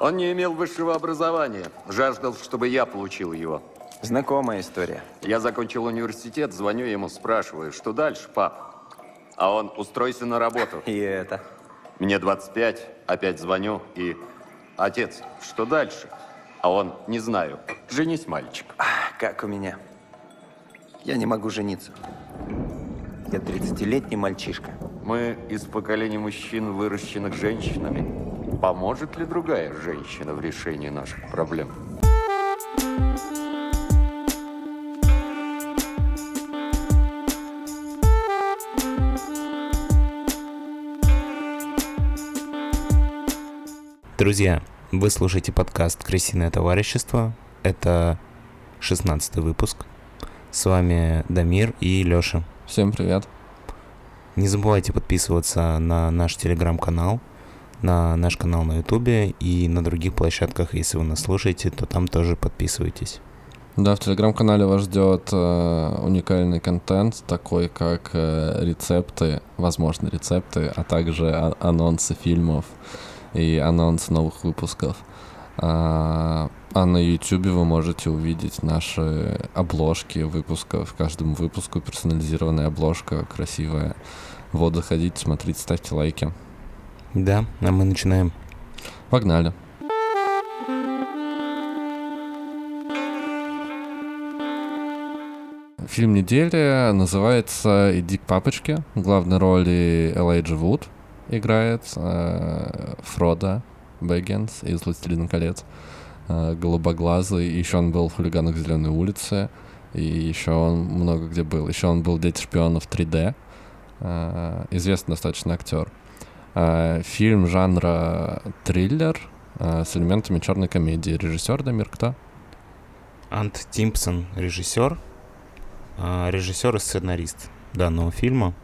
Он не имел высшего образования. Жаждал, чтобы я получил его. Знакомая история. Я закончил университет, звоню ему, спрашиваю, что дальше, пап? А он, устройся на работу. И это. Мне 25, опять звоню и... Отец, что дальше? А он, не знаю, женись, мальчик. Как у меня. Я не могу жениться. Я 30-летний мальчишка. Мы из поколения мужчин, выращенных женщинами. Поможет ли другая женщина в решении наших проблем? Друзья, вы слушаете подкаст «Крысиное товарищество». Это 16 выпуск. С вами Дамир и Лёша. Всем привет. Не забывайте подписываться на наш телеграм-канал, на наш канал на ютубе и на других площадках. Если вы нас слушаете, то там тоже подписывайтесь. Да, в телеграм-канале вас ждет э, уникальный контент, такой как э, рецепты, возможно, рецепты, а также а- анонсы фильмов и анонс новых выпусков. А, а на YouTube вы можете увидеть наши обложки выпусков. Каждому выпуску персонализированная обложка красивая. Вот, заходите, смотрите, ставьте лайки. Да, а мы начинаем. Погнали. Фильм недели называется «Иди к папочке». В главной роли Элайджа Вуд играет э, Фрода Бэггинс из «Властелина колец». Э, голубоглазый. Еще он был в «Хулиганах Зеленой улицы». И еще он много где был. Еще он был «Дети шпионов 3D». Э, известный достаточно актер. Фильм жанра триллер э, с элементами черной комедии. Режиссер Дамир кто? Ант Тимпсон, режиссер, а режиссер и сценарист данного фильма.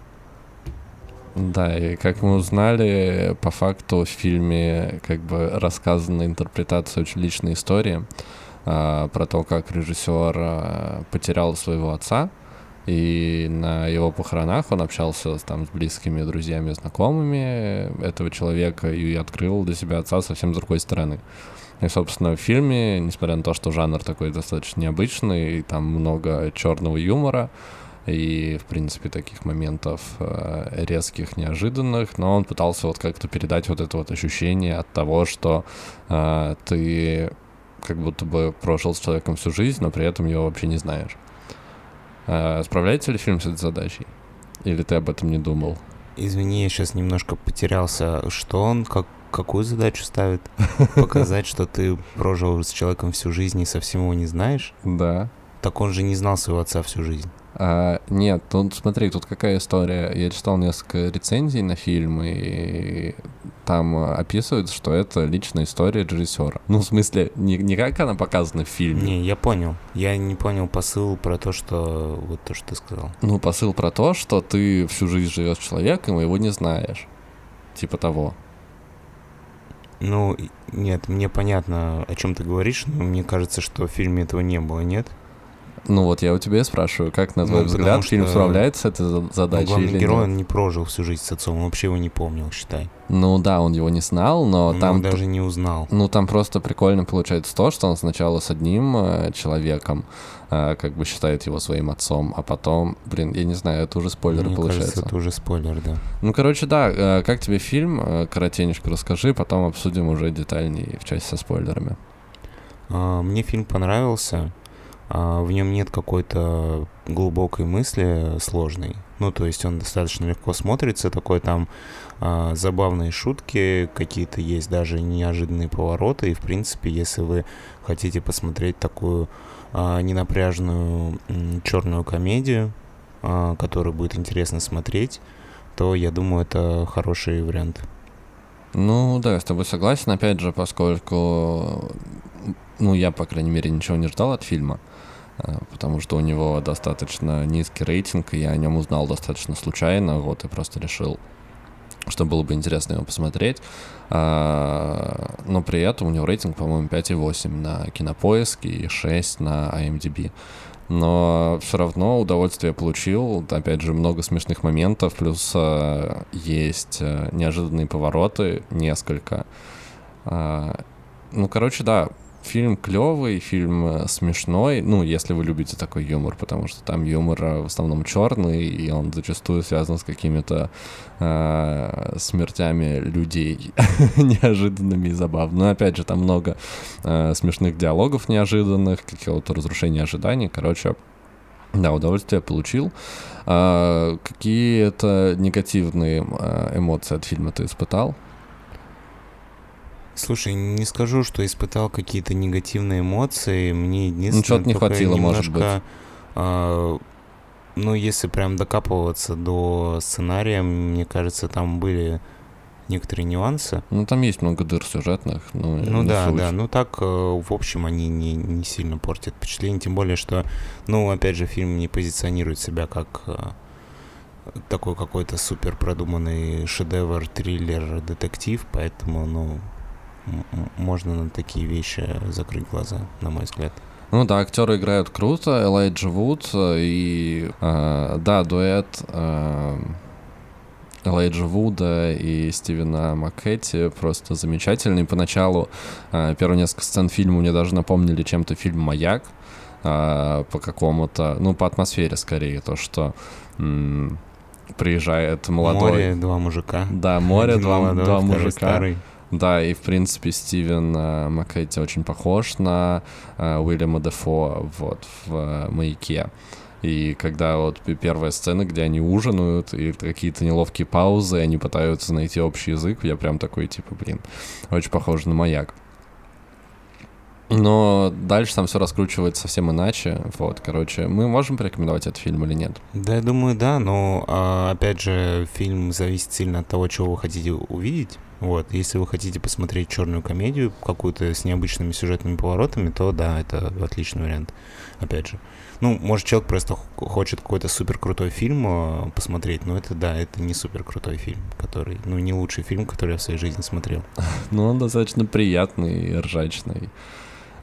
Да, и как мы узнали, по факту в фильме как бы рассказана интерпретация очень личной истории про то, как режиссер потерял своего отца, и на его похоронах он общался там, с близкими друзьями, знакомыми этого человека и открыл для себя отца совсем с другой стороны. И, собственно, в фильме, несмотря на то, что жанр такой достаточно необычный, и там много черного юмора, и, в принципе, таких моментов э, резких, неожиданных, но он пытался вот как-то передать вот это вот ощущение от того, что э, ты как будто бы прожил с человеком всю жизнь, но при этом его вообще не знаешь. Э, справляется ли фильм с этой задачей? Или ты об этом не думал? Извини, я сейчас немножко потерялся. Что он, как, какую задачу ставит? Показать, что ты прожил с человеком всю жизнь и совсем его не знаешь? Да. Так он же не знал своего отца всю жизнь. А, нет, тут смотри, тут какая история. Я читал несколько рецензий на фильм, и там описывается, что это личная история режиссера. Ну, в смысле, не, не как она показана в фильме. Не, я понял. Я не понял посыл про то, что... Вот то, что ты сказал. Ну, посыл про то, что ты всю жизнь живешь человеком, и его не знаешь. Типа того. Ну, нет, мне понятно, о чем ты говоришь, но мне кажется, что в фильме этого не было, нет? Ну вот я у тебя и спрашиваю, как, на твой Ну, взгляд, потому фильм что- справляется с этой за- Ну, задачей главный или герой, нет? он не прожил всю жизнь с отцом, он вообще его не помнил, считай. Ну да, он его не знал, но Он там... его даже не узнал. Ну, там просто прикольно получается то, что он сначала с одним э, человеком э, как бы считает его своим отцом, а потом, блин, я не знаю, это уже спойлеры Мне получается. кажется, это уже спойлер, да. Ну, короче, да, э, как тебе фильм? Э, Коротенечко расскажи, потом обсудим уже детальнее в части со спойлерами. А, Мне фильм понравился. А, В нем нет какой-то глубокой мысли сложной. Ну, то есть он достаточно легко смотрится, такой там а, забавные шутки, какие-то есть даже неожиданные повороты. И, в принципе, если вы хотите посмотреть такую а, ненапряжную черную комедию, а, которую будет интересно смотреть, то я думаю, это хороший вариант. Ну, да, я с тобой согласен, опять же, поскольку, ну, я, по крайней мере, ничего не ждал от фильма, потому что у него достаточно низкий рейтинг, и я о нем узнал достаточно случайно, вот, и просто решил, что было бы интересно его посмотреть. А, Но при этом у него рейтинг, по-моему, 5,8 на Кинопоиске и 6 на IMDb. Но все равно удовольствие получил. Опять же, много смешных моментов, плюс э, есть э, неожиданные повороты, несколько. А, ну, короче, да, фильм клевый, фильм э, смешной, ну, если вы любите такой юмор, потому что там юмор э, в основном черный, и он зачастую связан с какими-то э, смертями людей неожиданными и забавными. Но опять же, там много э, смешных диалогов неожиданных, какого-то разрушения ожиданий. Короче, да, удовольствие получил. А, какие-то негативные э, эмоции от фильма ты испытал? Слушай, не скажу, что испытал какие-то негативные эмоции. Мне единственное... Ну, что-то не хватило, немножко, может быть. а, ну, если прям докапываться до сценария, мне кажется, там были некоторые нюансы. Ну, там есть много дыр сюжетных, но Ну да, суть. да. Ну так, э, в общем, они не, не сильно портят впечатление. Тем более, что, ну, опять же, фильм не позиционирует себя как э, такой какой-то супер продуманный шедевр, триллер, детектив, поэтому, ну, можно на такие вещи закрыть глаза, на мой взгляд. Ну да, актеры играют круто, Элайджа Вуд э, и э, да, дуэт э, Элайджа Вуда и Стивена Маккетти просто замечательный. Поначалу э, первые несколько сцен фильма мне даже напомнили чем-то фильм «Маяк», э, по какому-то, ну, по атмосфере скорее, то, что м, приезжает молодой... Море, два мужика. Да, море, Один два, молодой, два мужика. старый. Да, и в принципе Стивен э, Маккетти очень похож на э, Уильяма Дефо вот в э, «Маяке». И когда вот первая сцена, где они ужинают, и какие-то неловкие паузы, они пытаются найти общий язык, я прям такой, типа, блин, очень похоже на «Маяк». Но дальше там все раскручивается совсем иначе. Вот, короче, мы можем порекомендовать этот фильм или нет? Да, я думаю, да, но а, опять же, фильм зависит сильно от того, чего вы хотите увидеть. Вот, если вы хотите посмотреть черную комедию, какую-то с необычными сюжетными поворотами, то да, это отличный вариант. Опять же. Ну, может, человек просто хочет какой-то супер крутой фильм э, посмотреть, но это да, это не супер крутой фильм, который, ну, не лучший фильм, который я в своей жизни смотрел. Ну, он достаточно приятный и ржачный.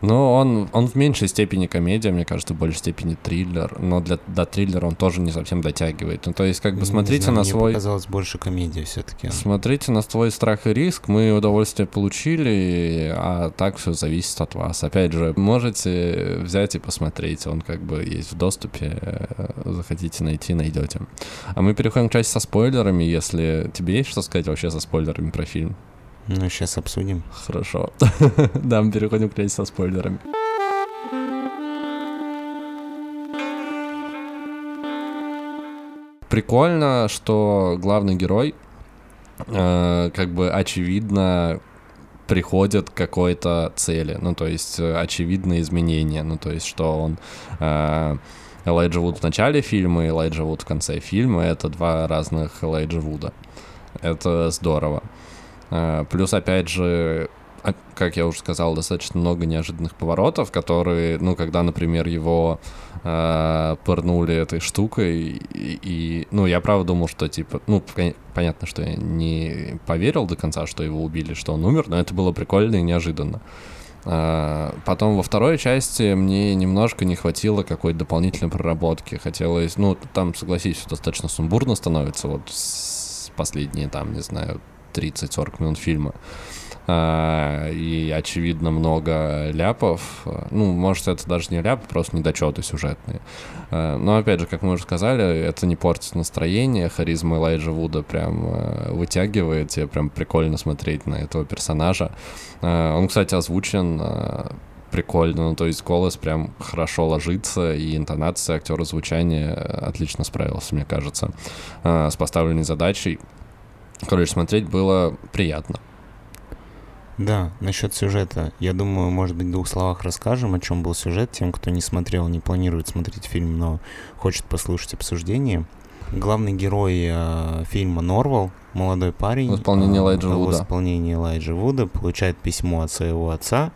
Но он, он в меньшей степени комедия, мне кажется, в большей степени триллер. Но для, до триллера он тоже не совсем дотягивает. Ну, то есть, как бы смотрите знаю, на мне свой... показалось больше комедия все-таки. Смотрите на свой страх и риск. Мы удовольствие получили, а так все зависит от вас. Опять же, можете взять и посмотреть. Он как бы есть в доступе. э, Захотите найти, найдете. А мы переходим к части со спойлерами. Если тебе есть что сказать вообще со спойлерами про фильм? Ну, сейчас обсудим. Хорошо. Да, мы переходим к части со спойлерами. Прикольно, что главный герой э, как бы очевидно приходит к какой-то цели, ну то есть э, очевидные изменения, ну то есть что он э, Элайджа Вуд в начале фильма и Элайджа Вуд в конце фильма это два разных Элайджа Вуда. Это здорово. Э, Плюс, опять же, а- как я уже сказал, достаточно много неожиданных поворотов, которые, ну, когда, например, его э, пырнули этой штукой, и, и, ну, я правда думал, что, типа, ну, понятно, что я не поверил до конца, что его убили, что он умер, но это было прикольно и неожиданно. А, Потом во второй части мне немножко не хватило какой-то дополнительной проработки. Хотелось, ну, там, согласись, всё достаточно сумбурно становится, вот последние, там, не знаю, 30-40 минут фильма. А, И, очевидно, много ляпов. Ну, может, это даже не ляпы, просто недочеты сюжетные. А, Но, опять же, как мы уже сказали, это не портит настроение. Харизма Элайджа Вуда прям э, вытягивает. Тебе прям прикольно смотреть на этого персонажа. А, Он, кстати, озвучен прикольно, ну, то есть голос прям хорошо ложится, и интонация актера звучания отлично справился, мне кажется, с поставленной задачей. Короче, смотреть было приятно. Да, насчет сюжета. Я думаю, может быть, в двух словах расскажем, о чем был сюжет, тем, кто не смотрел, не планирует смотреть фильм, но хочет послушать обсуждение. Главный герой э, фильма Норвал, молодой парень. В исполнении э, Элайджа В Вуда. исполнении Элайджа Вуда получает письмо от своего отца,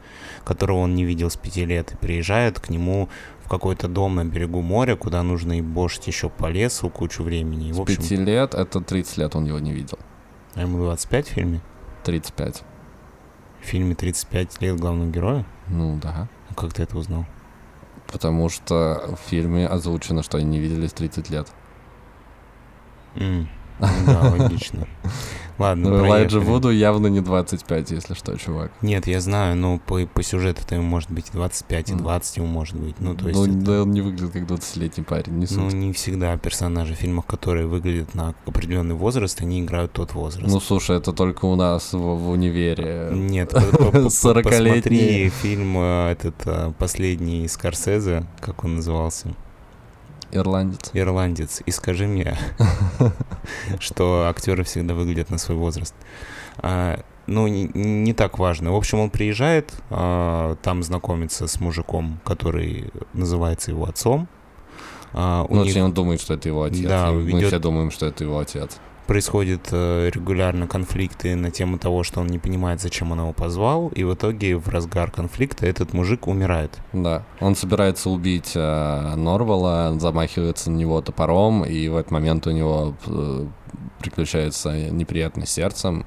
которого он не видел с пяти лет, и приезжает к нему в какой-то дом на берегу моря, куда нужно и бошить еще по лесу кучу времени. И, С в общем, пяти лет, это 30 лет он его не видел. А ему 25 в фильме? 35. В фильме 35 лет главного героя? Ну да. А Как ты это узнал? Потому что в фильме озвучено, что они не виделись 30 лет. М, Да, логично. Ладно, Ну, Элайджа. Вуду явно не 25, если что, чувак. Нет, я знаю, но по, по сюжету-то ему может быть и 25, и Мгм. 20 ему может быть. Ну, то есть... Ну, это- да, он не выглядит как 20-летний парень, не Ну, суть. не всегда персонажи в фильмах, которые выглядят на определенный возраст, они играют тот возраст. Ну, слушай, это только у нас в, в универе. Нет, по- по- по- 40-летние. посмотри фильм э, этот э, последний Скорсезе, как он назывался, Ирландец. «Ирландец», и скажи мне, что актеры всегда выглядят на свой возраст. А, Ну, не, так важно. В общем, он приезжает, а, там знакомится с мужиком, который называется его отцом. А, Ну, них он думает, что это его отец. Да, мы все думаем, что это его отец. Происходят э, регулярно конфликты на тему того, что он не понимает, зачем он его позвал, и в итоге в разгар конфликта этот мужик умирает. Да. Он собирается убить э, Норвала, замахивается на него топором, и в этот момент у него э, приключается неприятность сердцем.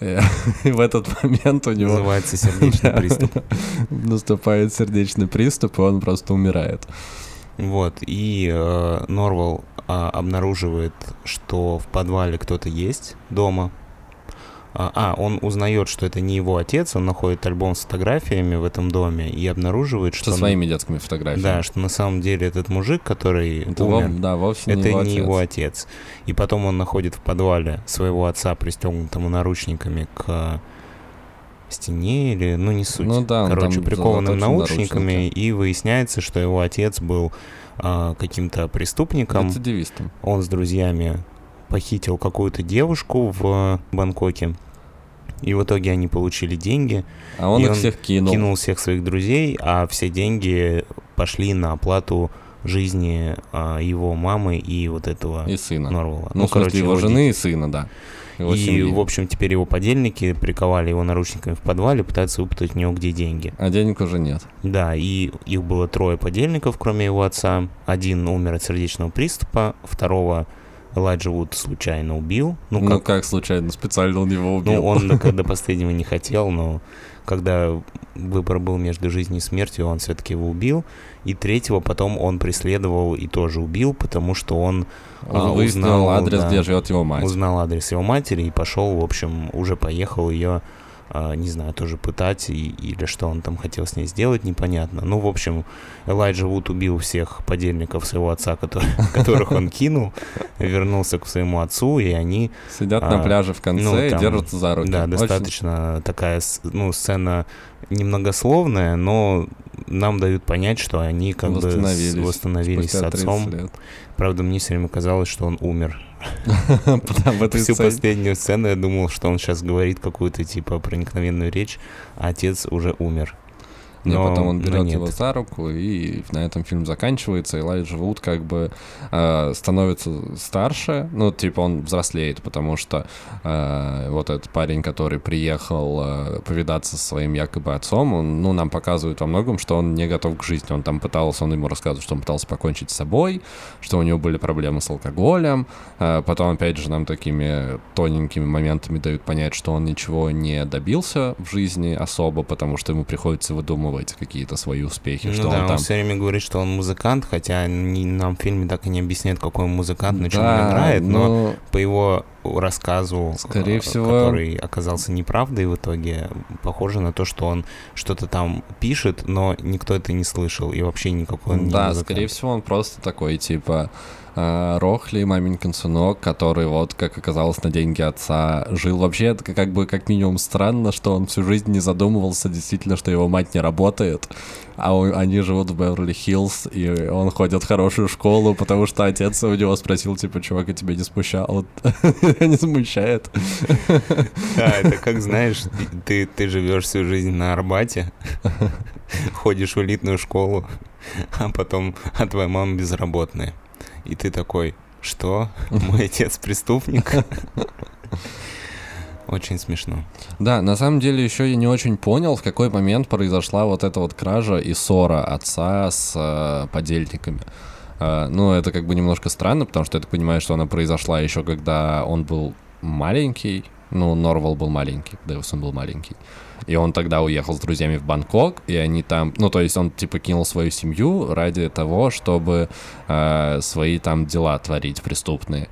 Э, И в этот момент у него Называется сердечный приступ. наступает сердечный приступ, и он просто умирает. Вот, и э, Норвал а, обнаруживает, что в подвале кто-то есть дома. А, а, он узнает, что это не его отец, он находит альбом с фотографиями в этом доме и обнаруживает, что... Со своими детскими фотографиями. Да, что на самом деле этот мужик, который Это умер, вов- да, вовсе это не его не отец. его отец. И потом он находит в подвале своего отца, пристегнутому наручниками к стене или, ну не суть. Ну да, Короче, прикованным наушниками, наручники. и выясняется, что его отец был а, каким-то преступником. Рецидивистом. Он с друзьями похитил какую-то девушку в Бангкоке. И в итоге они получили деньги, А он И их он всех кинул. кинул всех своих друзей, а все деньги пошли на оплату жизни а, его мамы и вот этого И сына. Норвала. Ну, смысле, его его жены и сына, да. И, в общем, теперь его подельники приковали его наручниками в подвале, пытаются выпутать у него где деньги. А денег уже нет. Да, и их было трое подельников, кроме его отца. Один умер от сердечного приступа, второго Элайджа Вуд случайно убил. Ну, Ну, как, как случайно, специально он его убил. ну он до последнего не хотел, но когда выбор был между жизнью и смертью, он все-таки его убил. И третьего потом он преследовал и тоже убил, потому что он Он а, выяснил узнал, адрес, да. где живет его мать. узнал адрес его матери и пошел, в общем, уже поехал ее, а, не знаю, тоже пытать и, или что он там хотел с ней сделать, непонятно. Ну, в общем, Элайджа Вуд убил всех подельников своего отца, который- которых он кинул, вернулся к своему отцу, и они, Сидят на А, пляже в конце ну, и там, держатся за руки. да, Очень- достаточно такая, ну, сцена немногословная, но нам дают понять, что они как бы Восстановились с спустя 30 отцом. лет. Правда, мне все время казалось, что он умер. Всю последнюю сцену я думал, что он сейчас говорит какую-то типа проникновенную речь, а отец уже умер. Не, Но- потом он берет его за руку, и на этом фильм заканчивается. И Элайджа Вуд как бы э, становится старше, ну, типа он взрослеет, потому что э, вот этот парень, который приехал э, повидаться со своим якобы отцом, он, ну, нам показывает во многом, что он не готов к жизни. Он там пытался, он ему рассказывает, что он пытался покончить с собой, что у него были проблемы с алкоголем. Э, потом, опять же, нам такими тоненькими моментами дают понять, что он ничего не добился в жизни особо, потому что ему приходится выдумывать какие-то свои успехи, Ну что да, он он, там... все время говорит, что он музыкант, хотя ни- нам в фильме так и не объясняет, какой он музыкант, на чем Да, он играет, но ну, по его рассказу, Скорее э, всего- который оказался неправдой в итоге, похоже на то, что он что-то там пишет, но никто это не слышал, и вообще никакой он не да, музыкант. скорее всего, он просто такой, типа, Рохли, маменькин сынок, который вот, как оказалось, на деньги отца жил. Вообще, это как бы как минимум странно, что он всю жизнь не задумывался действительно, что его мать не работает, а у- они живут в Беверли-Хиллз, и он ходит в хорошую школу, потому что отец у него спросил, типа, чувак, а тебя не смущало? Не смущает. Да, это как, знаешь, ты, ты живешь всю жизнь на Арбате, ходишь в элитную школу, а потом, а твоя мама безработная. И ты такой, что? Мой отец преступник? Очень смешно. Да, на самом деле еще я не очень понял, в какой момент произошла вот эта вот кража и ссора отца с э, подельниками. Э, ну, это как бы немножко странно, потому что я так понимаю, что она произошла еще когда он был маленький. Ну, Норвал был маленький, Дэвисон был маленький. И он тогда уехал с друзьями в Бангкок, и они там... Ну, то есть он, типа, кинул свою семью ради того, чтобы э, свои там дела творить преступные.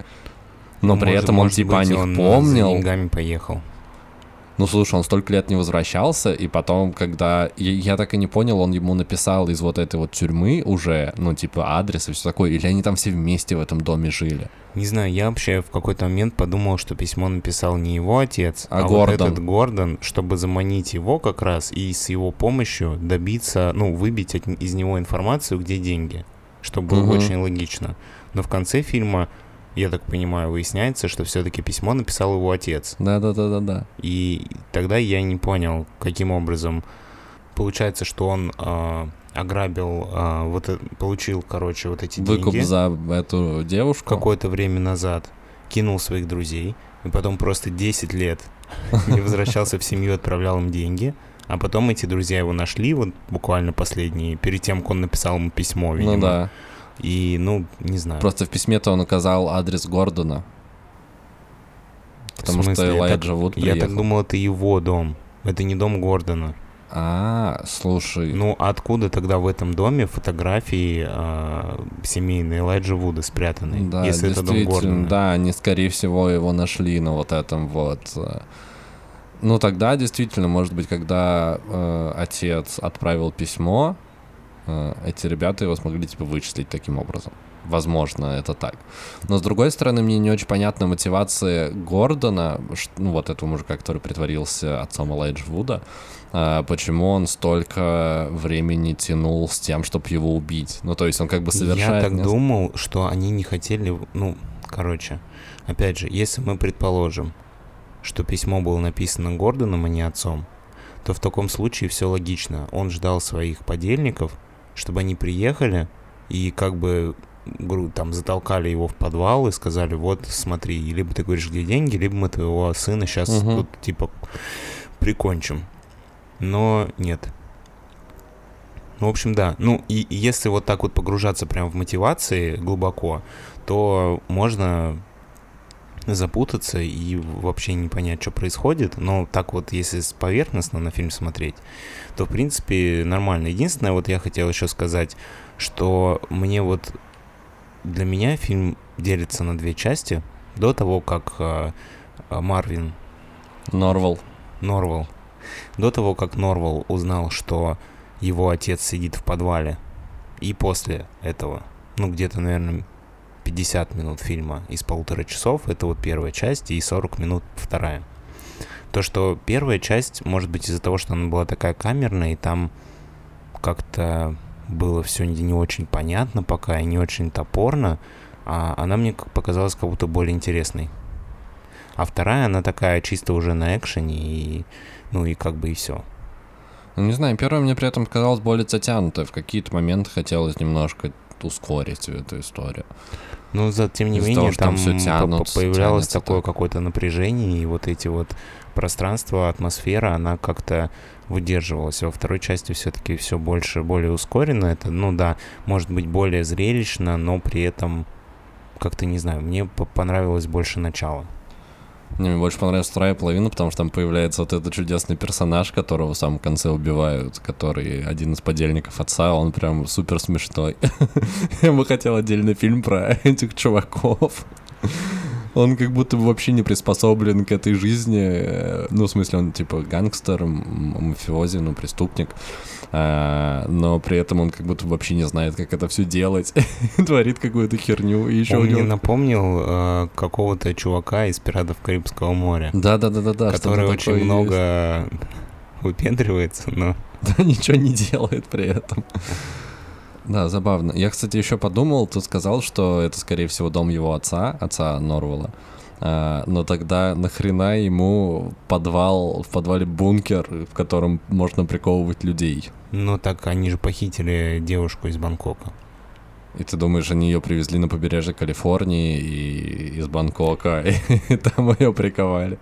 Но при Может- этом он типа о быть, них он помнил. За деньгами поехал. Ну, слушай, он столько лет не возвращался, и потом, когда... Я, я так и не понял, он ему написал из вот этой вот тюрьмы уже, ну, типа, адрес и все такое, или они там все вместе в этом доме жили? Не знаю, я вообще в какой-то момент подумал, что письмо написал не его отец, А а, Гордон. вот этот Гордон, чтобы заманить его как раз и с его помощью добиться, ну, выбить от- из него информацию, где деньги, что было Мгм. очень логично. Но в конце фильма, я так понимаю, выясняется, что все-таки письмо написал его отец. Да-да-да-да-да. И тогда я не понял, каким образом получается, что он а, ограбил, а, вот э- получил, короче, вот эти Выкуп деньги за эту девушку. какое-то время назад, кинул своих друзей, и потом просто 10 лет не возвращался в семью, отправлял им деньги, а потом эти друзья его нашли, вот буквально последние, перед тем, как он написал ему письмо, видимо. Ну да. И, ну, не знаю. Просто в письме-то он указал адрес Гордона. Потому что? Я Элайджа Вуд Я приехал. так думал, это его дом. Это не дом Гордона. А, слушай. Ну, откуда тогда в этом доме фотографии а, семейные Элайджа Вуда спрятаны, да, если это дом Гордона? да, они, скорее всего, его нашли на вот этом вот. э. Ну, тогда действительно, может быть, когда э, отец отправил письмо, э, эти ребята его смогли, типа, вычислить таким образом. Возможно, это так. Но, с другой стороны, мне не очень понятна мотивация Гордона, ну, вот этого мужика, который притворился отцом Элайджа Вуда, а, почему он столько времени тянул с тем, чтобы его убить. Ну, то есть он как бы совершает... Я так думал, что они не хотели, ну, короче, опять же, если мы предположим, что письмо было написано Гордоном, а не отцом, то в таком случае все логично. Он ждал своих подельников, чтобы они приехали и как бы там затолкали его в подвал и сказали, вот смотри, либо ты говоришь, где деньги, либо мы твоего сына сейчас Мгм. тут типа прикончим. Но нет. Ну, в общем, да. Ну, и и если вот так вот погружаться прям в мотивации глубоко, то можно запутаться и вообще не понять, что происходит. Но так вот, если поверхностно на фильм смотреть, то, в принципе, нормально. Единственное, вот я хотел еще сказать, что мне вот для меня фильм делится на две части. До того, как а, Марвин Норвал. Норвал. До того, как Норвал узнал, что его отец сидит в подвале, и после этого, ну, где-то, наверное, 50 минут фильма из полутора часов, это вот первая часть, и 40 минут вторая. То, что первая часть, может быть, из-за того, что она была такая камерная, и там как-то было все не, очень понятно пока, и не очень топорно, а она мне показалась как будто более интересной. А вторая, она такая чисто уже на экшене, и, ну и как бы и все. Ну, не знаю, первая мне при этом казалась более затянутая. В какие-то моменты хотелось немножко ускорить эту историю. Ну, за, тем не менее, того, там по- тянут- по- появлялось тянется такое так. какое-то напряжение, и вот эти вот пространства, атмосфера, она как-то выдерживалась. Во второй части все-таки все больше, более ускоренно. Это, ну да, может быть более зрелищно, но при этом как-то, не знаю, мне по- понравилось больше начало. Мне больше понравилась вторая половина, потому что там появляется вот этот чудесный персонаж, которого в самом конце убивают, который один из подельников отца, он прям супер смешной. Я бы хотел отдельный фильм про этих чуваков. Он как будто бы вообще не приспособлен к этой жизни. э, Ну, в смысле, он типа гангстер, мафиози, ну, преступник. А, но при этом он как будто вообще не знает, как это все делать. Творит какую-то херню. И еще Он мне напомнил э, какого-то чувака из «Пиратов Карибского моря», Да-да-да-да-да. который очень такое есть. много выпендривается, но Да, ничего не делает при этом. Да, забавно. Я, кстати, еще подумал, ты сказал, что это, скорее всего, дом его отца, отца Норвелла. А, но тогда нахрена ему подвал, в подвале бункер, в котором можно приковывать людей? Ну так они же похитили девушку из Бангкока. И ты думаешь, они ее привезли на побережье Калифорнии и из Бангкока, и там ее приковали.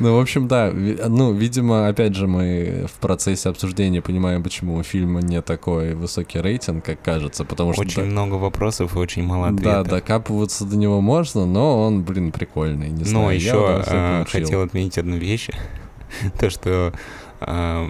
Ну, в общем, да. Ну, видимо, опять же, мы в процессе обсуждения понимаем, почему у фильма не такой высокий рейтинг, как кажется, потому что... Очень много вопросов и очень мало Да, ответов. докапываться до него можно, но он, блин, прикольный, не знаю. Но я еще а, хотел отметить одну вещь. То, что а,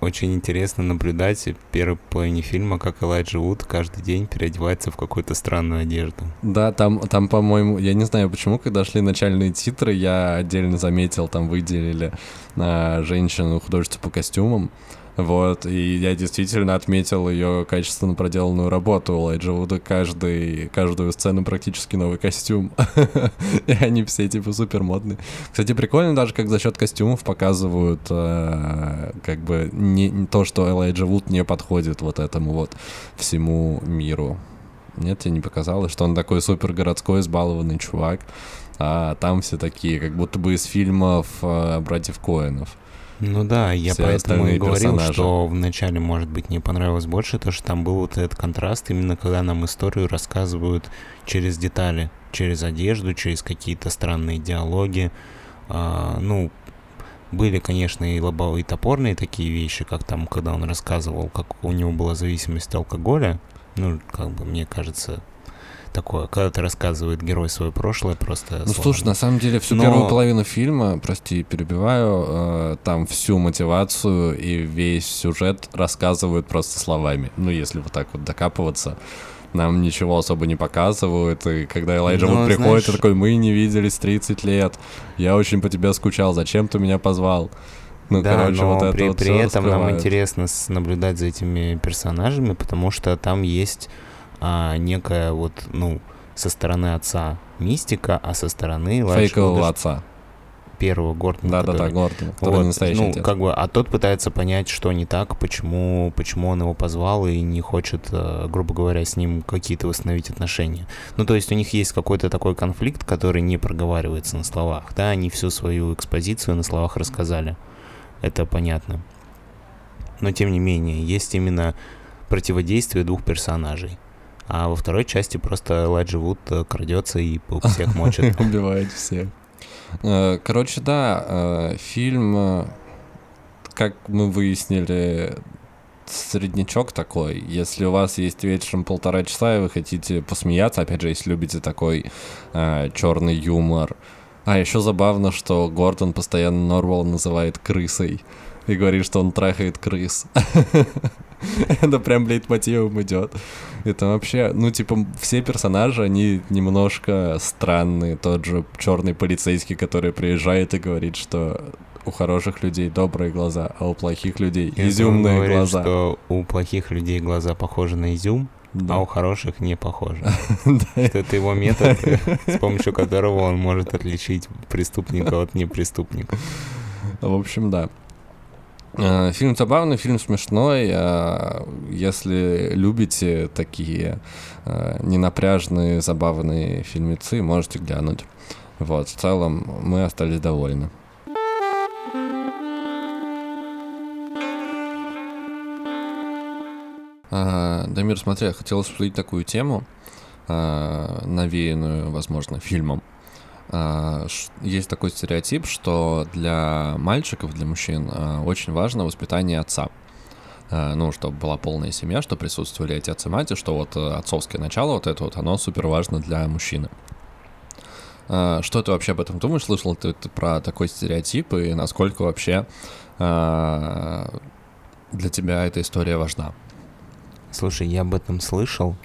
очень интересно наблюдать в первой половине фильма, как Элайджа Вуд каждый день переодевается в какую-то странную одежду. Да, там, там, по-моему, я не знаю почему, когда шли начальные титры, я отдельно заметил, там выделили а, женщину художницу по костюмам. Вот, и я действительно отметил ее качественно проделанную работу. У Лайджа Вуда каждый, каждую сцену практически новый костюм. и они все типа супер модные. Кстати, прикольно даже, как за счет костюмов показывают э, как бы не, то, что Элайджа Вуд не подходит вот этому вот всему миру. Нет, тебе не показалось, что он такой супер городской, избалованный чувак, а там все такие, как будто бы из фильмов э, братьев Коэнов. Ну да, я Все поэтому и говорил, персонажи. что вначале, может быть, не понравилось больше, то, что там был вот этот контраст, именно когда нам историю рассказывают через детали, через одежду, через какие-то странные диалоги. А, ну, были, конечно, и лобовые, топорные такие вещи, как там, когда он рассказывал, как у него была зависимость от алкоголя. Ну, как бы, мне кажется, такое, когда ты рассказывает герой свое прошлое, просто Ну, слушай, на самом деле, всю Но- первую половину фильма, прости, перебиваю, э, там всю мотивацию и весь сюжет рассказывают просто словами. Ну, если вот так вот докапываться. Нам ничего особо не показывают, и когда Элайджа Ну, вот приходит, и знаешь- такой, мы не виделись 30 лет, я очень по тебе скучал, зачем ты меня позвал? Ну, да, короче, но вот это при, вот при этом нам раскрывают. интересно наблюдать за этими персонажами, потому что там есть а, некая вот, ну, со стороны отца мистика, а со стороны Фейкового Вуда, отца. первого Гордона. Да-да-да, который- Гордон, который вот, настоящий ну, отец. как бы, а тот пытается понять, что не так, почему, почему он его позвал и не хочет, э, грубо говоря, с ним какие-то восстановить отношения. Ну, то есть у них есть какой-то такой конфликт, который не проговаривается на словах, да, они всю свою экспозицию на словах рассказали. Это понятно. Но, тем не менее, есть именно противодействие двух персонажей. А во второй части просто Элайджа Вуд э, крадется и всех мочит. Убивает всех. Э, Короче, да, э, фильм, как мы выяснили, среднячок такой. Если у вас есть вечером полтора часа, и вы хотите посмеяться, опять же, если любите такой черный юмор. А еще забавно, что Гордон постоянно Норвелл называет крысой и говорит, что он трахает крыс. Это прям лейтмотивом идет. Это вообще, ну, типа, все персонажи, они немножко странные. Тот же черный полицейский, который приезжает и говорит, что у хороших людей добрые глаза, а у плохих людей он изюмные говорит, глаза. что у плохих людей глаза похожи на изюм, Да. а у хороших не похожи. Что Это его метод, с помощью которого он может отличить преступника от непреступника. В общем, да. Э, Фильм забавный, фильм смешной. э, Если любите такие э, ненапряжные, забавные фильмецы, можете глянуть. Вот, в целом мы остались довольны. А, Дамир, смотри, я хотел обсудить такую тему, а, навеянную, возможно, фильмом. А, Есть такой стереотип, что для мальчиков, для мужчин а, очень важно воспитание отца. А, Ну, чтобы была полная семья, что присутствовали отец и мать, и что вот э, отцовское начало, вот это вот, оно супер важно для мужчины. Что ты вообще об этом думаешь? Слышал ты, ты про такой стереотип, и насколько вообще для тебя эта история важна? Слушай, я об этом слышал,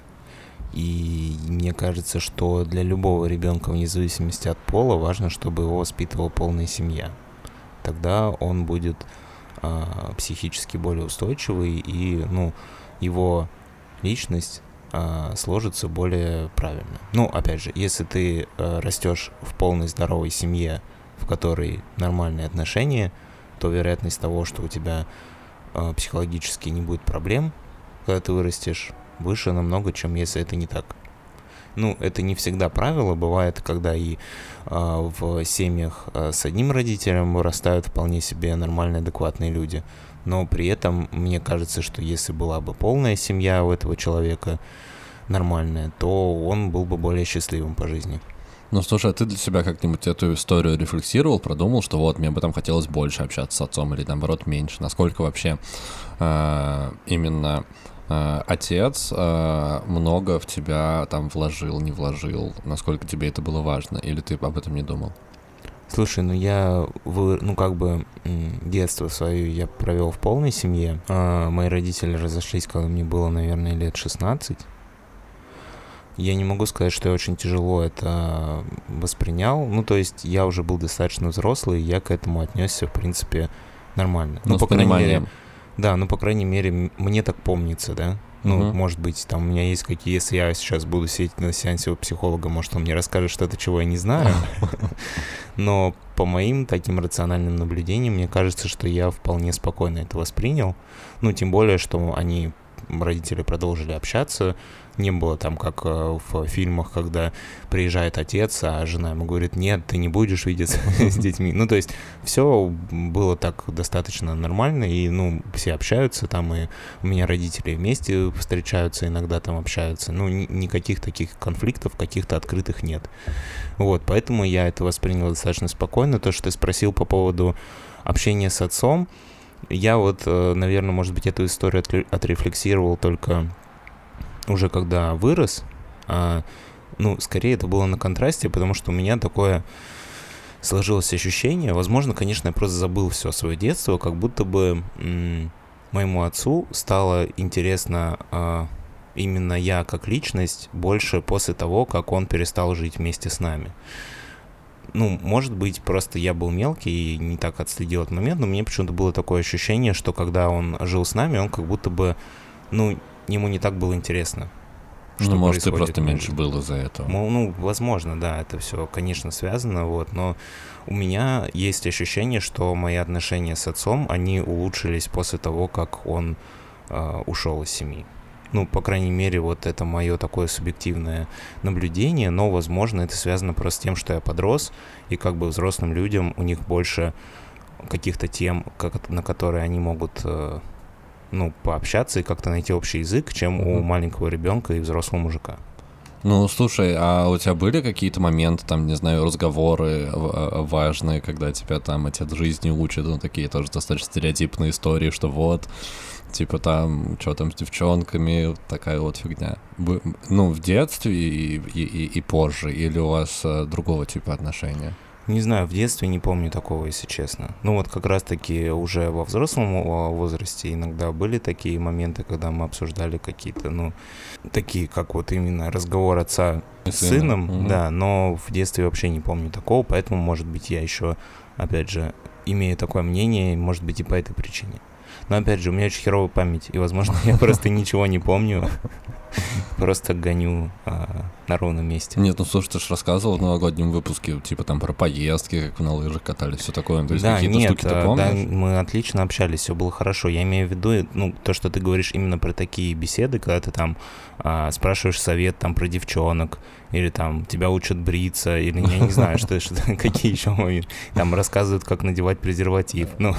и мне кажется, что для любого ребенка, вне зависимости от пола, важно, чтобы его воспитывала полная семья. Тогда он будет а, психически более устойчивый, и ну, его личность а, сложится более правильно. Ну, опять же, если ты а, растешь в полной здоровой семье, в которой нормальные отношения, то вероятность того, что у тебя а, психологически не будет проблем, когда ты вырастешь, выше намного, чем если это не так. Ну, это не всегда правило, бывает, когда и а, в семьях а, с одним родителем вырастают вполне себе нормальные, адекватные люди. Но при этом мне кажется, что если была бы полная семья у этого человека нормальная, то он был бы более счастливым по жизни. Ну, слушай, а ты для себя как-нибудь эту историю рефлексировал, продумал, что вот мне бы там хотелось больше общаться с отцом или наоборот меньше? Насколько вообще э, именно э, отец э, много в тебя там вложил, не вложил? Насколько тебе это было важно? Или ты об этом не думал? Слушай, ну я, вы, ну как бы детство свое я провел в полной семье. А, мои родители разошлись, когда мне было, наверное, лет 16. Я не могу сказать, что я очень тяжело это воспринял. Ну, то есть я уже был достаточно взрослый, и я к этому отнесся, в принципе, нормально. Ну, с по крайней мере. Да, ну, по крайней мере, мне так помнится, да. Ну, Мгм. может быть, там у меня есть какие... Если я сейчас буду сидеть на сеансе у психолога, может, он мне расскажет что-то, чего я не знаю. Но по моим таким рациональным наблюдениям, мне кажется, что я вполне спокойно это воспринял. Ну, тем более, что они, родители, продолжили общаться. Не было там, как э, в фильмах, когда приезжает отец, а жена ему говорит, нет, ты не будешь видеться с детьми. Ну, то есть все было так достаточно нормально, и, ну, все общаются там, и у меня родители вместе встречаются, иногда там общаются. Ну, ни- никаких таких конфликтов каких-то открытых нет. Вот, поэтому я это воспринял достаточно спокойно. То, что ты спросил по поводу общения с отцом, я вот, наверное, может быть, эту историю отре- отрефлексировал только уже когда вырос. А, ну, скорее это было на контрасте, потому что у меня такое сложилось ощущение, возможно, конечно, я просто забыл все свое детство, как будто бы моему отцу стало интересно а, именно я как личность больше после того, как он перестал жить вместе с нами. Ну, может быть, просто я был мелкий и не так отследил этот момент, но мне почему-то было такое ощущение, что когда он жил с нами, он как будто бы, ну, ему не так было интересно. Ну, может, ты происходит просто между- меньше был из-за этого. Мол, ну, возможно, да, это все, конечно, связано, вот, но у меня есть ощущение, что мои отношения с отцом, они улучшились после того, как он э, ушел из семьи. Ну, по крайней мере, вот это мое такое субъективное наблюдение, но, возможно, это связано просто с тем, что я подрос, и как бы взрослым людям у них больше каких-то тем, как, на которые они могут э, ну, пообщаться и как-то найти общий язык, чем у маленького ребенка и взрослого мужика. Ну, слушай, а у тебя были какие-то моменты, там, не знаю, разговоры в- важные, когда тебя там отец жизни учит, ну, такие тоже достаточно стереотипные истории, что вот, типа там, что там с девчонками, такая вот фигня. Вы- ну, в детстве и, и, и- и позже, или у вас э, другого типа отношения? Не знаю, в детстве не помню такого, если честно. Ну вот как раз-таки уже во взрослом а, возрасте иногда были такие моменты, когда мы обсуждали какие-то, ну, такие, как вот именно разговор отца с сыном, Мгм. да, но в детстве вообще не помню такого, поэтому, может быть, я еще, опять же, имею такое мнение, может быть, и по этой причине. Но, опять же, у меня очень херовая память, и, возможно, я просто ничего не помню, просто гоню а, на ровном месте. Нет, ну слушай, ты же рассказывал в новогоднем выпуске, типа там про поездки, как на лыжах катались, все такое. То есть да, какие-то нет, штуки ты а, помнишь? да, мы отлично общались, все было хорошо. Я имею в виду, ну, то, что ты говоришь именно про такие беседы, когда ты там а, спрашиваешь совет там про девчонок, или там тебя учат бриться, или я не знаю, что, что какие еще моменты. Там рассказывают, как надевать презерватив. Ну,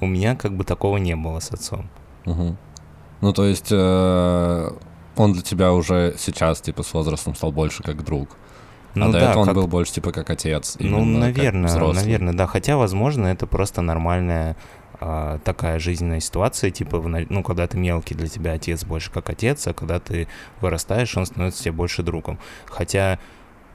у меня как бы такого не было с отцом. Ну, то есть э, он для тебя уже сейчас, типа, с возрастом стал больше как друг. Ну а до да, этого он как- был больше, типа, как отец. Ну, наверное, наверное, да. Хотя, возможно, это просто нормальная а, такая жизненная ситуация, типа, ну, когда ты мелкий, для тебя отец больше как отец, а когда ты вырастаешь, он становится тебе больше другом. Хотя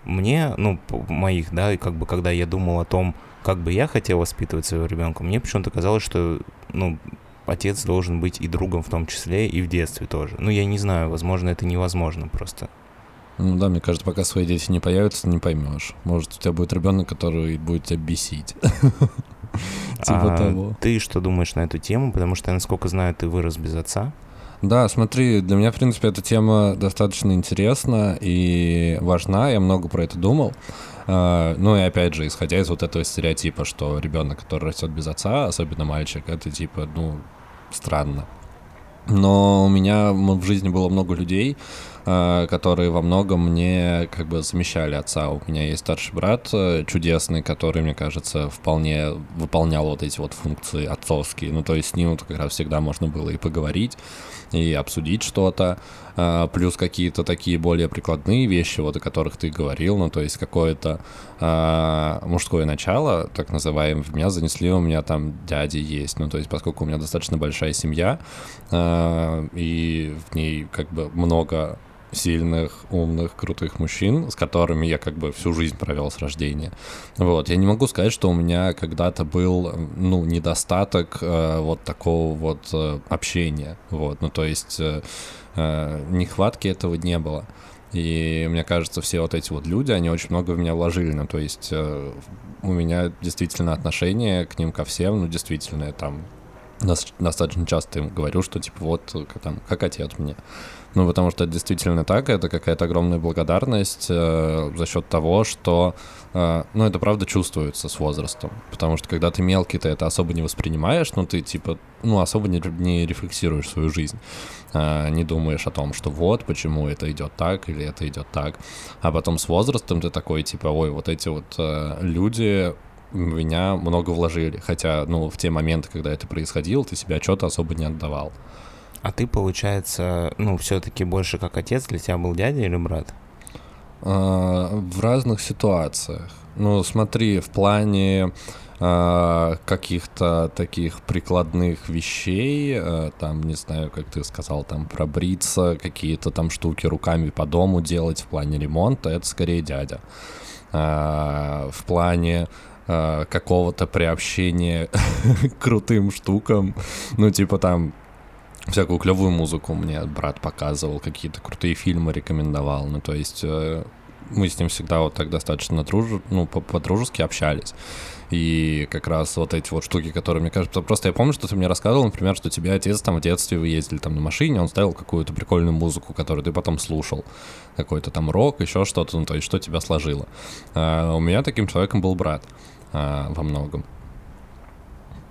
мне, ну, моих, да, и как бы, когда я думал о том, как бы я хотел воспитывать своего ребенка, мне почему-то казалось, что, ну, отец должен быть и другом в том числе, и в детстве тоже. Ну, я не знаю, возможно, это невозможно просто. Ну да, мне кажется, пока свои дети не появятся, не поймешь. Может, у тебя будет ребенок, который будет тебя бесить. Типа А того. Ты что думаешь на эту тему? Потому что, насколько знаю, ты вырос без отца. Да, смотри, для меня, в принципе, эта тема достаточно интересна и важна. Я много про это думал. А, Ну и опять же, исходя из вот этого стереотипа, что ребенок, который растет без отца, особенно мальчик, это типа, ну, странно. Но у меня в жизни было много людей, которые во многом мне как бы замещали отца. У меня есть старший брат э, чудесный, который, мне кажется, вполне выполнял вот эти вот функции отцовские. Ну, то есть с ним вот как раз всегда можно было и поговорить, и обсудить что-то, а, плюс какие-то такие более прикладные вещи, вот о которых ты говорил, ну, то есть какое-то мужское начало, так называемое, в меня занесли, у меня там дяди есть, ну, то есть поскольку у меня достаточно большая семья, и в ней как бы много сильных, умных, крутых мужчин, с которыми я как бы всю жизнь провел с рождения. Вот, я не могу сказать, что у меня когда-то был, ну, недостаток э, вот такого вот э, общения, вот, ну, то есть э, э, нехватки этого не было. И мне кажется, все вот эти вот люди, они очень много в меня вложили. Ну, то есть э, у меня действительно отношение к ним ко всем, ну, действительно, я там достаточно часто им говорю, что типа вот там, как отец мне. Ну, потому что это действительно так, это какая-то огромная благодарность э, за счет того, что, э, ну, это правда чувствуется с возрастом. Потому что когда ты мелкий, ты это особо не воспринимаешь, но ты, типа, ну, особо не, не рефлексируешь свою жизнь. Э, не думаешь о том, что вот, почему это идет так или это идет так. А потом с возрастом ты такой, типа, ой, вот эти вот э, люди меня много вложили. Хотя, ну, в те моменты, когда это происходило, ты себя что-то особо не отдавал. А ты, получается, ну, все-таки больше как отец для тебя был дядя или брат? А, в разных ситуациях. Ну, смотри, в плане а, каких-то таких прикладных вещей, а, там, не знаю, как ты сказал, там, пробриться, какие-то там штуки руками по дому делать в плане ремонта, это скорее дядя. В плане какого-то приобщения к крутым штукам, ну, типа там всякую клевую музыку мне брат показывал, какие-то крутые фильмы рекомендовал. Ну, то есть э, мы с ним всегда вот так достаточно друж... ну, по-дружески общались. И как раз вот эти вот штуки, которые, мне кажется, просто я помню, что ты мне рассказывал, например, что тебе отец там в детстве вы ездили там на машине, он ставил какую-то прикольную музыку, которую ты потом слушал. Какой-то там рок, еще что-то, ну то есть что тебя сложило. А у меня таким человеком был брат а, во многом.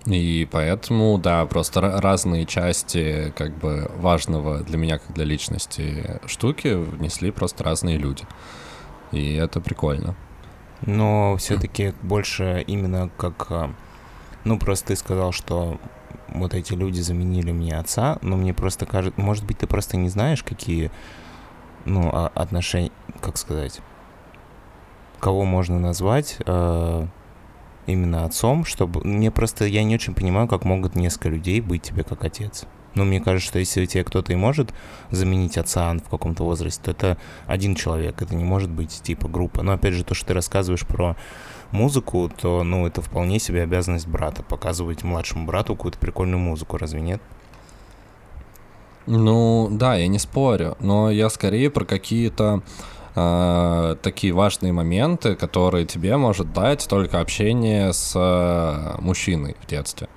И поэтому, да, просто разные части как бы важного для меня, как для личности штуки внесли просто разные люди. И это прикольно. Но все-таки больше именно как... А, ну, просто ты сказал, что вот эти люди заменили мне отца, но мне просто кажется... Может быть, ты просто не знаешь, какие, ну, а, отношения... Как сказать? Кого можно назвать... Именно отцом, чтобы... Мне просто... Я не очень понимаю, как могут несколько людей быть тебе как отец. Но мне кажется, что если у тебя кто-то и может заменить отца в каком-то возрасте, то это один человек, это не может быть типа группа. Но опять же, то, что ты рассказываешь про музыку, то, ну, это вполне себе обязанность брата, показывать младшему брату какую-то прикольную музыку, разве нет? Ну, да, я не спорю, но я скорее про какие-то такие важные моменты, которые тебе может дать только общение с э, мужчиной в детстве.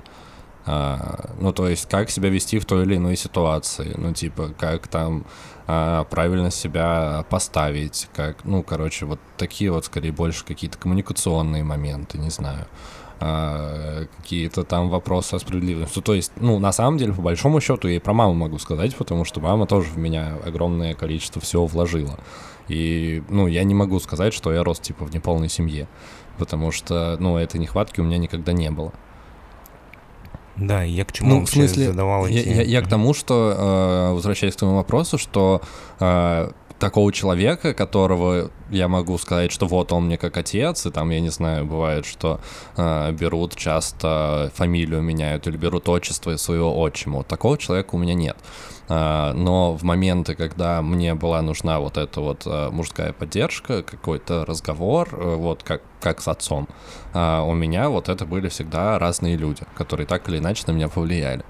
Uh, ну, то есть, как себя вести в той или иной ситуации, ну, типа, как там правильно себя поставить, как, ну, короче, вот такие вот, скорее, больше какие-то коммуникационные моменты, не знаю, какие-то там вопросы о справедливости. То есть, ну, на самом деле, по большому счету, я и про маму могу сказать, потому что мама тоже в меня огромное количество всего вложила. И, ну, я не могу сказать, что я рос, типа, в неполной семье, потому что, ну, этой нехватки у меня никогда не было. Да, я к чему ну, в смысле, задавал эти... Я, я, я к тому, что, э, возвращаясь к твоему вопросу, что э, такого человека, которого я могу сказать, что вот он мне как отец, и там, я не знаю, бывает, что э, берут часто фамилию меняют или берут отчество своего отчима. Вот такого человека у меня нет. Э, но в моменты, когда мне была нужна вот эта вот э, мужская поддержка, какой-то разговор, э, вот как, как с отцом, э, у меня вот это были всегда разные люди, которые так или иначе на меня повлияли.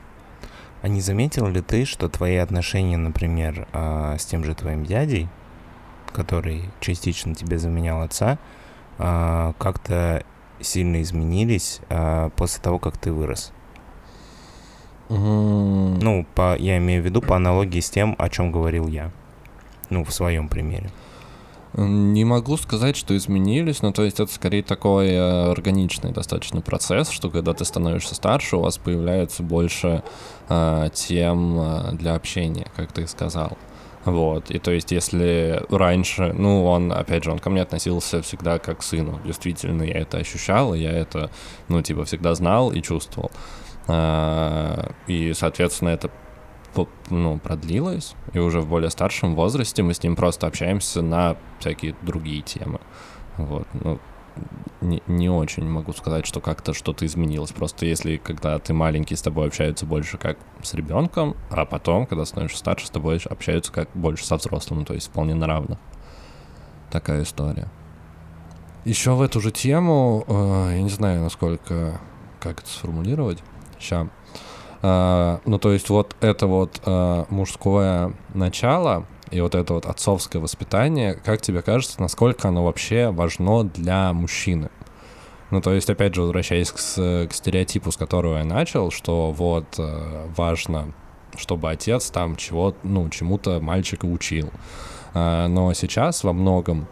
А не заметил ли ты, что твои отношения, например, а, с тем же твоим дядей, который частично тебе заменял отца, а, как-то сильно изменились а, после того, как ты вырос? Mm. Ну, по, я имею в виду по аналогии с тем, о чем говорил я. Ну, в своем примере. Не могу сказать, что изменились, но то есть это скорее такой э, органичный достаточно процесс, что когда ты становишься старше, у вас появляется больше э, тем э, для общения, как ты сказал. Вот, и то есть если раньше, ну, он, опять же, он ко мне относился всегда как к сыну, действительно, я это ощущал, я это, ну, типа, всегда знал и чувствовал. Э, и, соответственно, это ну, продлилось, и уже в более старшем возрасте мы с ним просто общаемся на всякие другие темы. Вот, ну, не, не очень могу сказать, что как-то что-то изменилось. Просто если когда ты маленький, с тобой общаются больше как с ребенком, а потом, когда становишься старше, с тобой общаются как больше со взрослым, то есть вполне на равных. Такая история. Еще в эту же тему, э, я не знаю, насколько, как это сформулировать, сейчас. Э, ну, то есть вот это вот э, мужское начало и вот это вот отцовское воспитание, как тебе кажется, насколько оно вообще важно для мужчины? Ну, то есть, опять же, возвращаясь к, к стереотипу, с которого я начал, что вот э, важно, чтобы отец там чего, ну, чему-то мальчика учил. Э, но сейчас во многом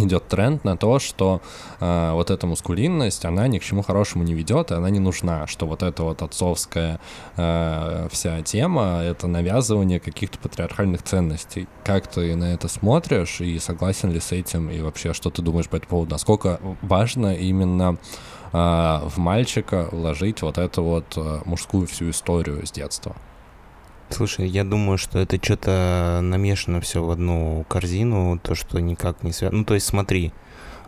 идет тренд на то, что э, вот эта мускулинность, она ни к чему хорошему не ведет, и она не нужна, что вот эта вот отцовская э, вся тема — это навязывание каких-то патриархальных ценностей. Как ты на это смотришь, и согласен ли с этим, и вообще, что ты думаешь по этому поводу? Насколько важно именно э, в мальчика вложить вот эту вот э, мужскую всю историю с детства? Слушай, я думаю, что это что-то намешано все в одну корзину, то, что никак не связано. Ну, то есть смотри,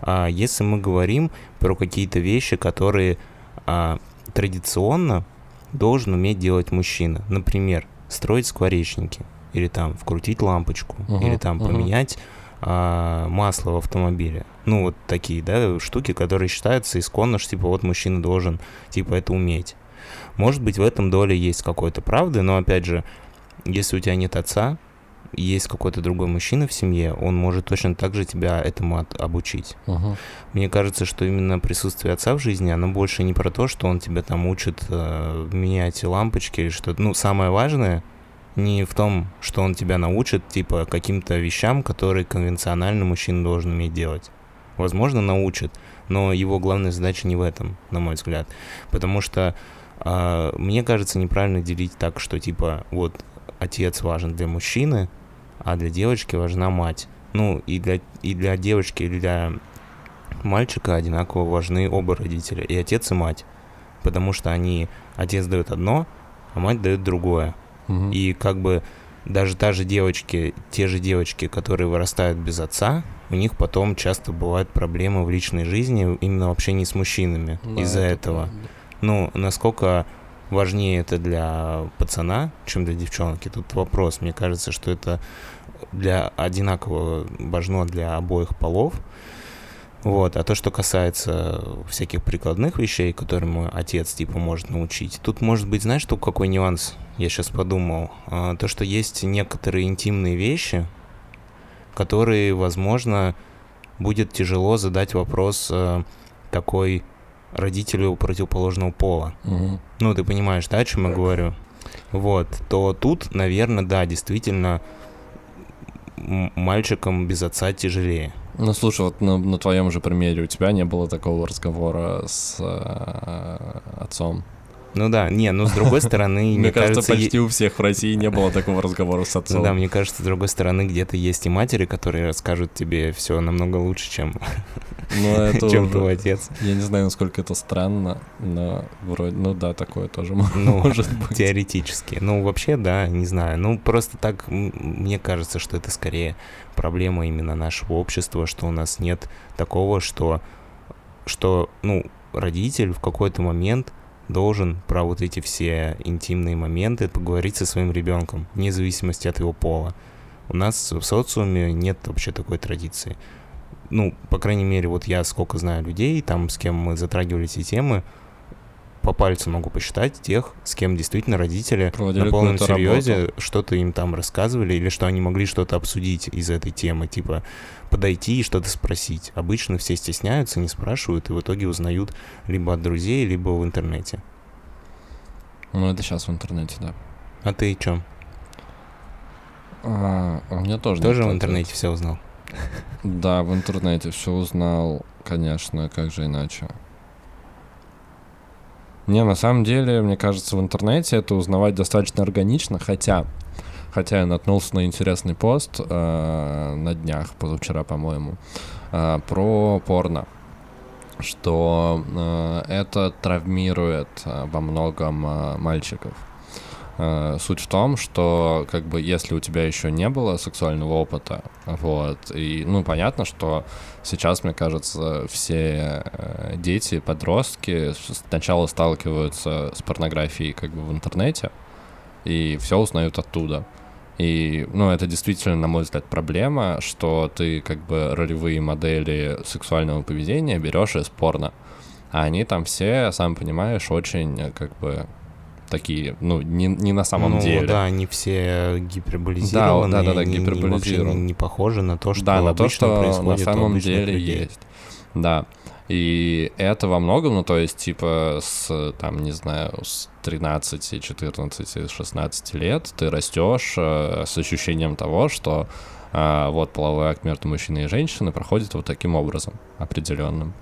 а, если мы говорим про какие-то вещи, которые а, традиционно должен уметь делать мужчина, например, строить скворечники, или там вкрутить лампочку, uh-huh, или там uh-huh. поменять а, масло в автомобиле. Ну, вот такие, да, штуки, которые считаются исконно, что, типа, вот мужчина должен, типа, это уметь. Может быть, в этом доле есть какой-то правды, но, опять же, если у тебя нет отца, есть какой-то другой мужчина в семье, он может точно так же тебя этому от, обучить. Uh-huh. Мне кажется, что именно присутствие отца в жизни, оно больше не про то, что он тебя там учит э, менять лампочки или что-то. Ну, самое важное не в том, что он тебя научит, типа, каким-то вещам, которые конвенционально мужчина должен уметь делать. Возможно, научит, но его главная задача не в этом, на мой взгляд. Потому что а, мне кажется, неправильно делить так, что типа вот отец важен для мужчины, а для девочки важна мать. Ну, и для, и для девочки, и для мальчика одинаково важны оба родителя, и отец, и мать. Потому что они, отец дает одно, а мать дает другое. Угу. И как бы даже та же девочки, те же девочки, которые вырастают без отца, у них потом часто бывают проблемы в личной жизни именно в общении с мужчинами да, из-за это этого. Правда. Ну, насколько важнее это для пацана, чем для девчонки, тут вопрос. Мне кажется, что это для одинаково важно для обоих полов. Вот, а то, что касается всяких прикладных вещей, которым отец, типа, может научить, тут может быть, знаешь, что какой нюанс, я сейчас подумал, а, то, что есть некоторые интимные вещи, которые, возможно, будет тяжело задать вопрос э, такой родителю противоположного пола. Угу. Ну, ты понимаешь, да, о чем я говорю? Вот, то тут, наверное, да, действительно, мальчикам без отца тяжелее. Ну, слушай, вот на, на твоем же примере у тебя не было такого разговора с э, отцом? Ну да, не, ну с другой стороны, мне кажется, почти у всех в России не было такого разговора с отцом. Да, мне кажется, с другой стороны, где-то есть и матери, которые расскажут тебе все намного лучше, чем ну, чем твой отец. Я не знаю, насколько это странно, но вроде, ну да, такое тоже ну, может быть. Теоретически. Ну, вообще, да, не знаю. Ну, просто так, мне кажется, что это скорее проблема именно нашего общества, что у нас нет такого, что, что ну, родитель в какой-то момент должен про вот эти все интимные моменты поговорить со своим ребенком, вне зависимости от его пола. У нас в социуме нет вообще такой традиции. Ну, по крайней мере, вот я сколько знаю людей, там, с кем мы затрагивали эти темы, по пальцу могу посчитать тех, с кем действительно родители Проводили на полном серьезе что-то им там рассказывали, или что они могли что-то обсудить из этой темы, типа подойти и что-то спросить. Обычно все стесняются, не спрашивают, и в итоге узнают либо от друзей, либо в интернете. Ну, это сейчас в интернете, да. А ты чем? А, у меня тоже. Тоже в интернете все узнал? Да, в интернете все узнал, конечно, как же иначе. Не, на самом деле, мне кажется, в интернете это узнавать достаточно органично, хотя, хотя я наткнулся на интересный пост э, на днях, позавчера, по-моему, э, про порно, что э, это травмирует э, во многом э, мальчиков. Э, суть в том, что как бы если у тебя еще не было сексуального опыта, вот, и, ну, понятно, что сейчас, мне кажется, все э, дети, подростки сначала сталкиваются с порнографией как бы в интернете, и все узнают оттуда. И, ну, это действительно, на мой взгляд, проблема, что ты как бы ролевые модели сексуального поведения берешь из порно. А они там все, сам понимаешь, очень как бы такие, ну, не, не на самом ну, деле. да, они все гиперболизированы. Да, да, да, они гиперболизированы. Не, не похожи на то, что да, на то, что происходит на самом деле людей. есть. Да. И это во многом, ну, то есть, типа, с, там, не знаю, с 13, 14, 16 лет ты растешь э, с ощущением того, что э, вот половой акт между мужчиной и женщиной проходит вот таким образом определенным.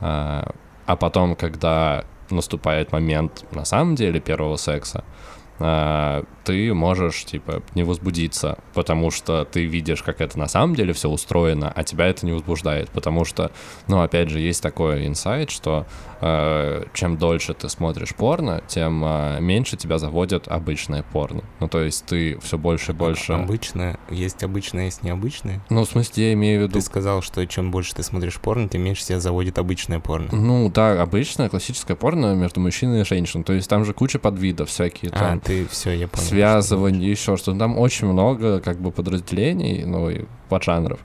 Э, а потом, когда наступает момент на самом деле первого секса, а, ты можешь, типа, не возбудиться, потому что ты видишь, как это на самом деле все устроено, а тебя это не возбуждает, потому что, ну, опять же, есть такой инсайт, что э, чем дольше ты смотришь порно, тем э, меньше тебя заводят обычное порно. Ну, то есть ты все больше и больше... Обычное, есть обычное, есть необычное. Ну, в смысле, я имею в виду... Ты сказал, что чем больше ты смотришь порно, тем меньше тебя заводит обычное порно. Ну, да, обычное классическое порно между мужчиной и женщиной, то есть там же куча подвидов всякие, там, А, ты все, я понял. связывание, еще что-то. Там очень много как бы подразделений, ну и поджанров.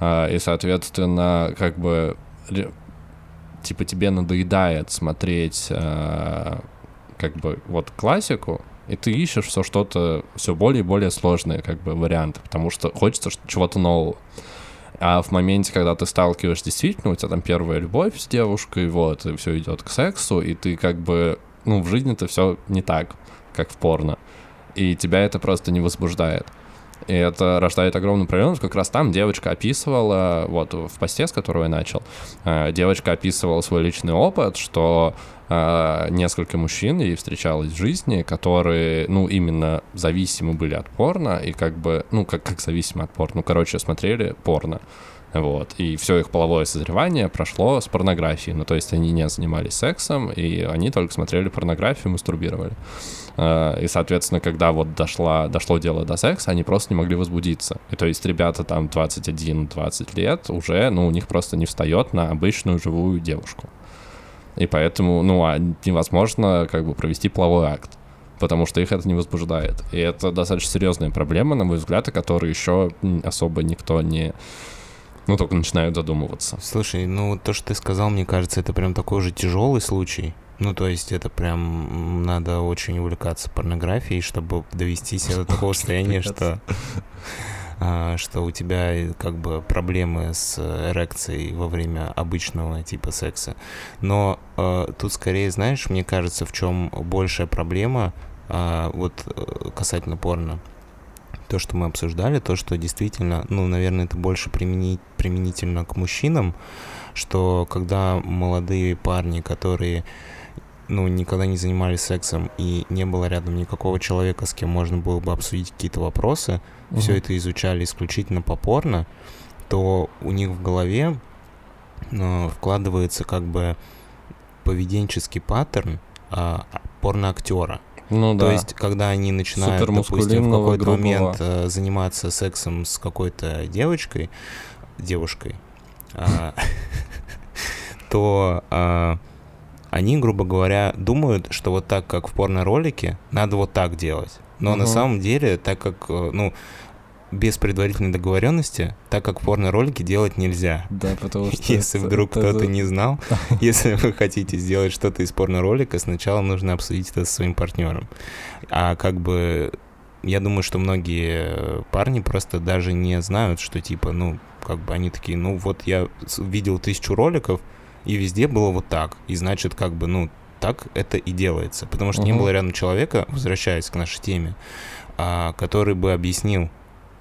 А, и, соответственно, как бы типа тебе надоедает смотреть а, как бы вот классику, и ты ищешь все что-то, все более и более сложные как бы варианты, потому что хочется чего-то нового. А в моменте, когда ты сталкиваешься действительно, у тебя там первая любовь с девушкой, вот, и все идет к сексу, и ты как бы, ну, в жизни-то все не так, как в порно. И тебя это просто не возбуждает. И это рождает огромную проблему. Как раз там девочка описывала, вот в посте, с которого я начал, э, девочка описывала свой личный опыт, что э, несколько мужчин ей встречалось в жизни, которые, ну, именно зависимы были от порно, и как бы, ну, как, как зависимы от порно, ну, короче, смотрели порно. Вот. И все их половое созревание прошло с порнографией. Ну, то есть они не занимались сексом, и они только смотрели порнографию, мастурбировали. Э, И, соответственно, когда вот дошла, дошло дело до секса, они просто не могли возбудиться. И то есть ребята там 21-20 лет уже, ну, у них просто не встает на обычную живую девушку. И поэтому, ну, а невозможно как бы провести половой акт потому что их это не возбуждает. И это достаточно серьезная проблема, на мой взгляд, о которой еще особо никто не... Ну, только начинают задумываться. Слушай, ну то, что ты сказал, мне кажется, это прям такой же тяжелый случай. Ну, то есть это прям надо очень увлекаться порнографией, чтобы довести себя до такого состояния, что а, что у тебя э, как бы проблемы с э, эрекцией во время обычного типа секса. Но э, тут скорее, знаешь, мне кажется, в чем большая проблема а, вот э, касательно порно. То, что мы обсуждали, то, что действительно, ну, наверное, это больше примени- применительно к мужчинам, что когда молодые парни, которые ну, никогда не занимались сексом и не было рядом никакого человека, с кем можно было бы обсудить какие-то вопросы, все Мгм. это изучали исключительно по порно, то у них в голове э, вкладывается как бы поведенческий паттерн а, порноактера. Ну да. То есть, когда они начинают, допустим, в какой-то грубого. момент э, заниматься сексом с какой-то девочкой, девушкой, а, то а, они, грубо говоря, думают, что вот так, как в порно-ролике, надо вот так делать. Но на Мгм. самом деле, так как, э, ну, без предварительной договоренности, так как в порно-ролике делать нельзя. Да, потому что... Если это- вдруг это- кто-то не знал, если вы хотите сделать что-то из порно-ролика, сначала нужно обсудить это со своим партнером. А как бы я думаю, что многие парни просто даже не знают, что типа, ну, как бы они такие, ну вот я видел тысячу роликов, и везде было вот так. И значит, как бы, ну, так это и делается. Потому что не Мгм. было рядом человека, возвращаясь к нашей теме, а, который бы объяснил,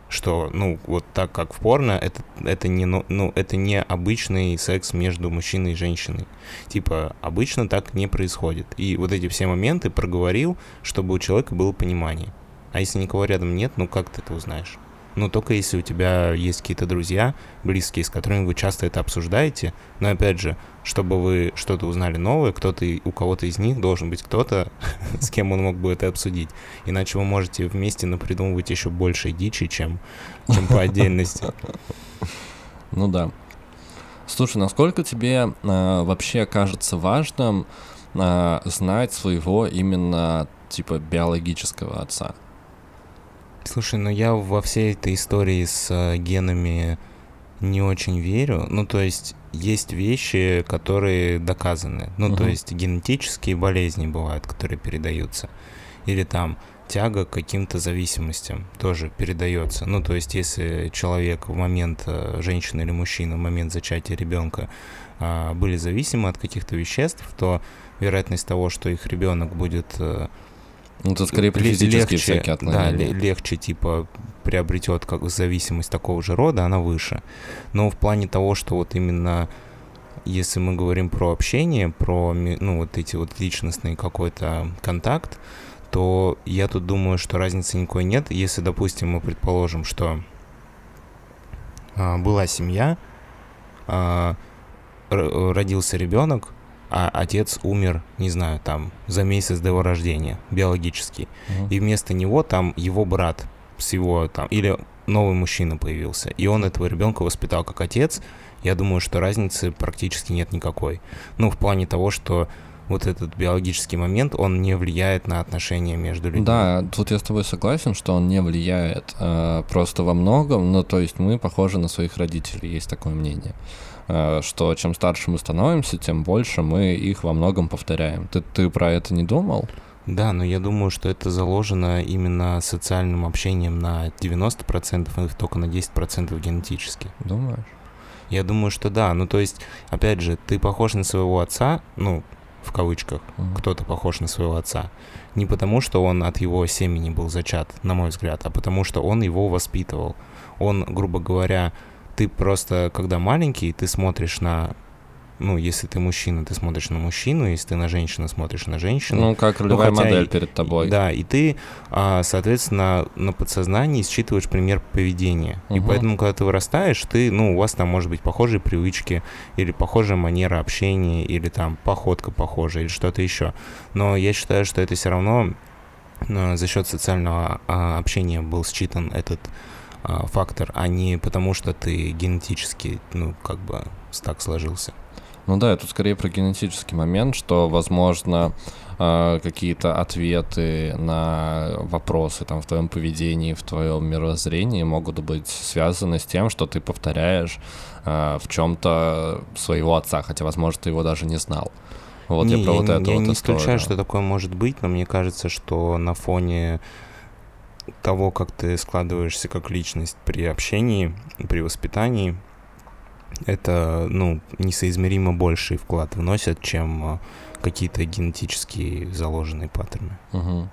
что, ну, вот так как в порно, это, это, не, ну, это не обычный секс между мужчиной и женщиной. Типа, обычно так не происходит. И вот эти все моменты проговорил, чтобы у человека было понимание. А если никого рядом нет, ну как ты это узнаешь? Но только если у тебя есть какие-то друзья, близкие, с которыми вы часто это обсуждаете. Но опять же, чтобы вы что-то узнали новое, кто-то у кого-то из них должен быть кто-то, с кем он мог бы это обсудить. Иначе вы можете вместе напридумывать еще больше дичи, чем, чем по отдельности. Ну да. Слушай, насколько тебе э, вообще кажется важным э, знать своего именно типа биологического отца? Слушай, ну я во всей этой истории с э, генами не очень верю. Ну, то есть есть вещи, которые доказаны. Ну, uh-huh. то есть генетические болезни бывают, которые передаются. Или там тяга к каким-то зависимостям тоже передается. Ну, то есть, если человек в момент, э, женщина или мужчина, в момент зачатия ребенка а, были зависимы от каких-то веществ, то вероятность того, что их ребенок будет э, ну, тут скорее при легче, всякие отклонения. Да, легче, типа, приобретет как зависимость такого же рода, она выше. Но в плане того, что вот именно если мы говорим про общение, про, ну, вот эти вот личностный какой-то контакт, то я тут думаю, что разницы никакой нет. Если, допустим, мы предположим, что а, была семья, а, родился ребенок, а отец умер, не знаю, там, за месяц до его рождения, биологический. Uh-huh. И вместо него там его брат с его там, или новый мужчина появился, и он этого ребенка воспитал как отец, я думаю, что разницы практически нет никакой. Ну, в плане того, что вот этот биологический момент, он не влияет на отношения между людьми. Да, тут я с тобой согласен, что он не влияет э, просто во многом, но то есть мы похожи на своих родителей, есть такое мнение, что чем старше мы становимся, тем больше мы их во многом повторяем. Ты, ты про это не думал? Да, но я думаю, что это заложено именно социальным общением на 90% и только на 10% генетически. Думаешь? Я думаю, что да. Ну, то есть, опять же, ты похож на своего отца, ну, в кавычках, mm-hmm. кто-то похож на своего отца. Не потому, что он от его семени был зачат, на мой взгляд, а потому, что он его воспитывал. Он, грубо говоря, ты просто, когда маленький, ты смотришь на ну, если ты мужчина, ты смотришь на мужчину, если ты на женщину, смотришь на женщину. Ну, как ну, ролевая ну, модель и, перед тобой. Да, и ты, а, соответственно, на подсознании считываешь пример поведения. Угу. И поэтому, когда ты вырастаешь, ты, ну, у вас там может быть похожие привычки, или похожая манера общения, или там походка похожая, или что-то еще. Но я считаю, что это все равно а, за счет социального а, общения был считан этот фактор, а не потому, что ты генетически, ну, как бы так сложился. Ну да, это скорее про генетический момент, что, возможно, э, какие-то ответы на вопросы там в твоем поведении, в твоем мировоззрении могут быть связаны с тем, что ты повторяешь э, в чем-то своего отца, хотя, возможно, ты его даже не знал. Вот не, я про вот я, это я вот не исключаю, что такое может быть, но мне кажется, что на фоне того, как ты складываешься как личность при общении, при воспитании, это, ну, несоизмеримо больший вклад вносят, чем а, какие-то генетические заложенные паттерны. Угу.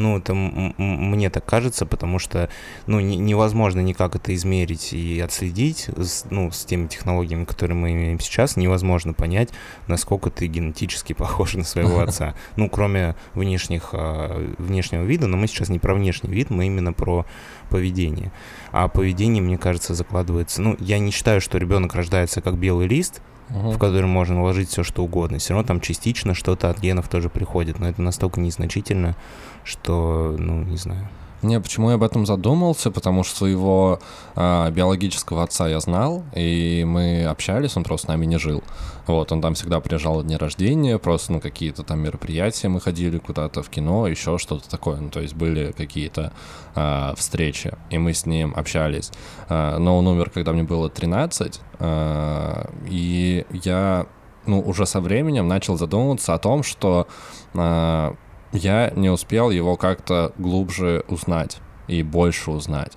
Ну, это мне так кажется, потому что, ну, не, невозможно никак это измерить и отследить, с, ну, с теми технологиями, которые мы имеем сейчас, невозможно понять, насколько ты генетически похож на своего отца. Ну, кроме внешних, а, внешнего вида, но мы сейчас не про внешний вид, мы именно про поведение. А поведение, мне кажется, закладывается... Ну, я не считаю, что ребенок рождается как белый лист, в который можно вложить все, что угодно. Все равно там частично что-то от генов тоже приходит, но это настолько незначительно, что, ну, не знаю. Не, почему я об этом задумался? Потому что своего э, биологического отца я знал, и мы общались, он просто с нами не жил. Вот, он там всегда приезжал на дни рождения, просто на какие-то там мероприятия мы ходили куда-то в кино, еще что-то такое. Ну, то есть были какие-то э, встречи, и мы с ним общались. Э, но он умер, когда мне было 13, э, и я, ну, уже со временем начал задумываться о том, что... Э, я не успел его как-то глубже узнать и больше узнать.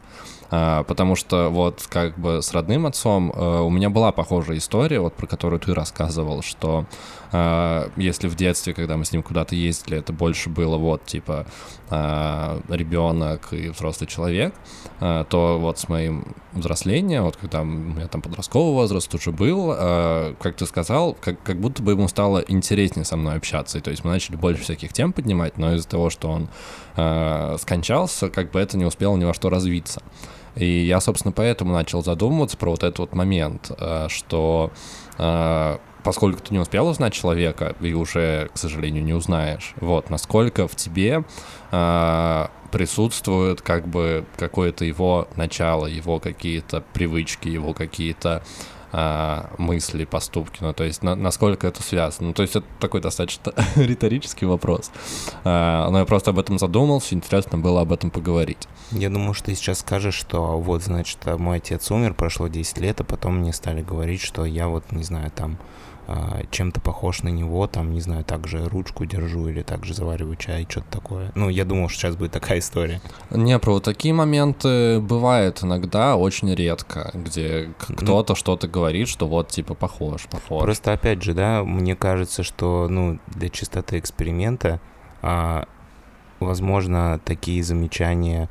А, потому что вот как бы с родным отцом э, у меня была похожая история, вот про которую ты рассказывал, что если в детстве, когда мы с ним куда-то ездили, это больше было вот типа э, ребенок и взрослый человек, то вот с моим взрослением, вот когда у меня там подростковый возраст уже был, как ты сказал, как, как будто бы ему стало интереснее со мной общаться, и то есть мы начали больше всяких тем поднимать, но из-за того, что он скончался, как бы это не успело ни во что развиться. И я, собственно, поэтому начал задумываться про вот этот вот момент, что поскольку ты не успел узнать человека и уже, к сожалению, не узнаешь, вот, насколько в тебе э, присутствует как бы какое-то его начало, его какие-то привычки, его какие-то а, мысли, поступки, ну, то есть на, насколько это связано. Ну, то есть это такой достаточно риторический вопрос. А, но я просто об этом задумался, интересно было об этом поговорить. Я думаю, что ты сейчас скажешь, что вот, значит, мой отец умер, прошло 10 лет, а потом мне стали говорить, что я вот, не знаю, там чем-то похож на него, там, не знаю, также ручку держу или также завариваю чай, что-то такое. Ну, я думал, что сейчас будет такая история. Не, про вот такие моменты бывает иногда, очень редко, где Ну, кто-то что-то говорит, что вот, типа, похож, похож. Просто, опять же, да, мне кажется, что, ну, для чистоты эксперимента, а, возможно, такие замечания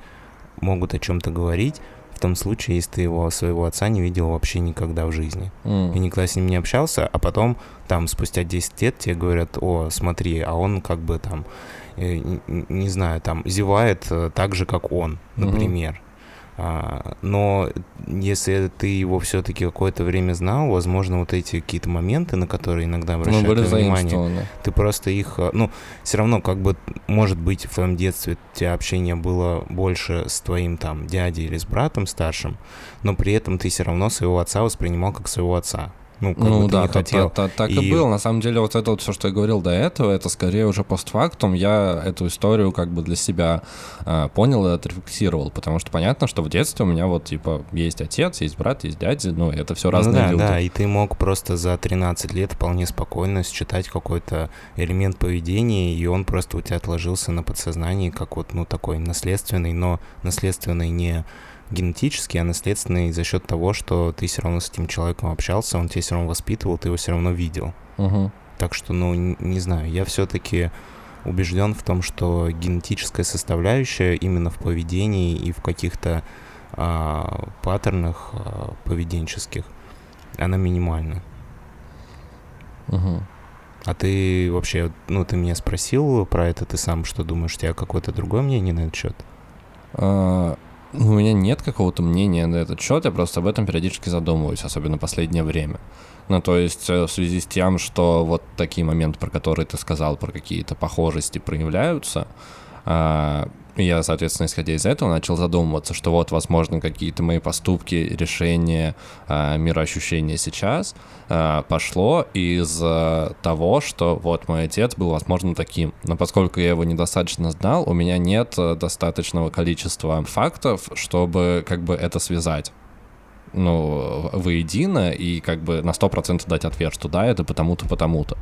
могут о чем-то говорить, том случае, если ты его, своего отца не видел вообще никогда в жизни. М. и никогда с ним не общался, а потом там спустя 10 лет тебе говорят, о, смотри, а он как бы там, э, не знаю, там зевает э, так же, как он, например. А, но если ты его все-таки какое-то время знал, возможно, вот эти какие-то моменты, на которые иногда Ну, обращают были внимание, ты просто их, э, ну, все равно, как бы, может быть, в твоем детстве у тебя общение было больше с твоим там дядей или с братом старшим, но при этом ты все равно своего отца воспринимал как своего отца. Ну, как Ну бы ты да, не та- хотел. та- та- так и... И- было. На самом деле, вот это вот все, что я говорил до этого, это скорее уже постфактум. Я эту историю как бы для себя а, понял и отрефлексировал, потому что понятно, что в детстве у меня вот типа есть отец, есть брат, есть дядя, ну это все Ну разные да, люди. да, и ты мог просто за 13 лет вполне спокойно считать какой-то элемент поведения, и он просто у тебя отложился на подсознании, как вот, ну, такой наследственный, но наследственный не генетический, а наследственный за счет того, что ты все равно с этим человеком общался, он тебя все равно воспитывал, ты его все равно видел. Мгм. Так что, ну, не знаю, я все-таки убежден в том, что генетическая составляющая именно в поведении и в каких-то а, паттернах а, поведенческих, она минимальна. Мгм. А ты вообще, ну, ты меня спросил про это, ты сам что думаешь, у тебя какое-то другое мнение на этот счет? А, У меня нет какого-то мнения на этот счет, я просто об этом периодически задумываюсь, особенно в последнее время. Ну, то есть э, в связи с тем, что вот такие моменты, про которые ты сказал, про какие-то похожести проявляются, а, я, соответственно, исходя из этого, начал задумываться, что вот, возможно, какие-то мои поступки, решения, а, мироощущения сейчас а, пошло из а, того, что вот мой отец был, возможно, таким. Но поскольку я его недостаточно знал, у меня нет достаточного количества фактов, чтобы как бы это связать ну, воедино и как бы на 100% дать ответ, что да, это потому-то, потому-то.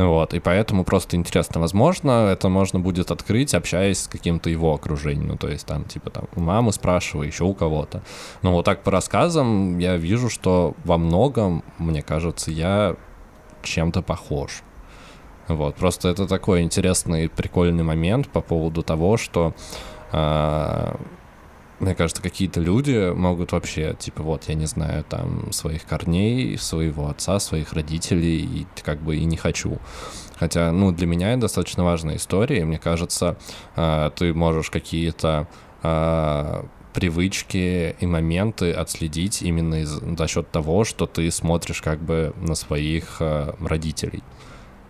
Вот, и поэтому просто интересно, возможно, это можно будет открыть, общаясь с каким-то его окружением, ну, то есть там, типа, там, у мамы спрашиваю, еще у кого-то. Но вот так по рассказам я вижу, что во многом, мне кажется, я чем-то похож. Вот, просто это такой интересный, прикольный момент по поводу того, что а, мне кажется, какие-то люди могут вообще, типа, вот, я не знаю, там, своих корней, своего отца, своих родителей, и как бы и не хочу. Хотя, ну, для меня это достаточно важная история, и мне кажется, а, ты можешь какие-то а, привычки и моменты отследить именно из, за счет того, что ты смотришь как бы на своих а, родителей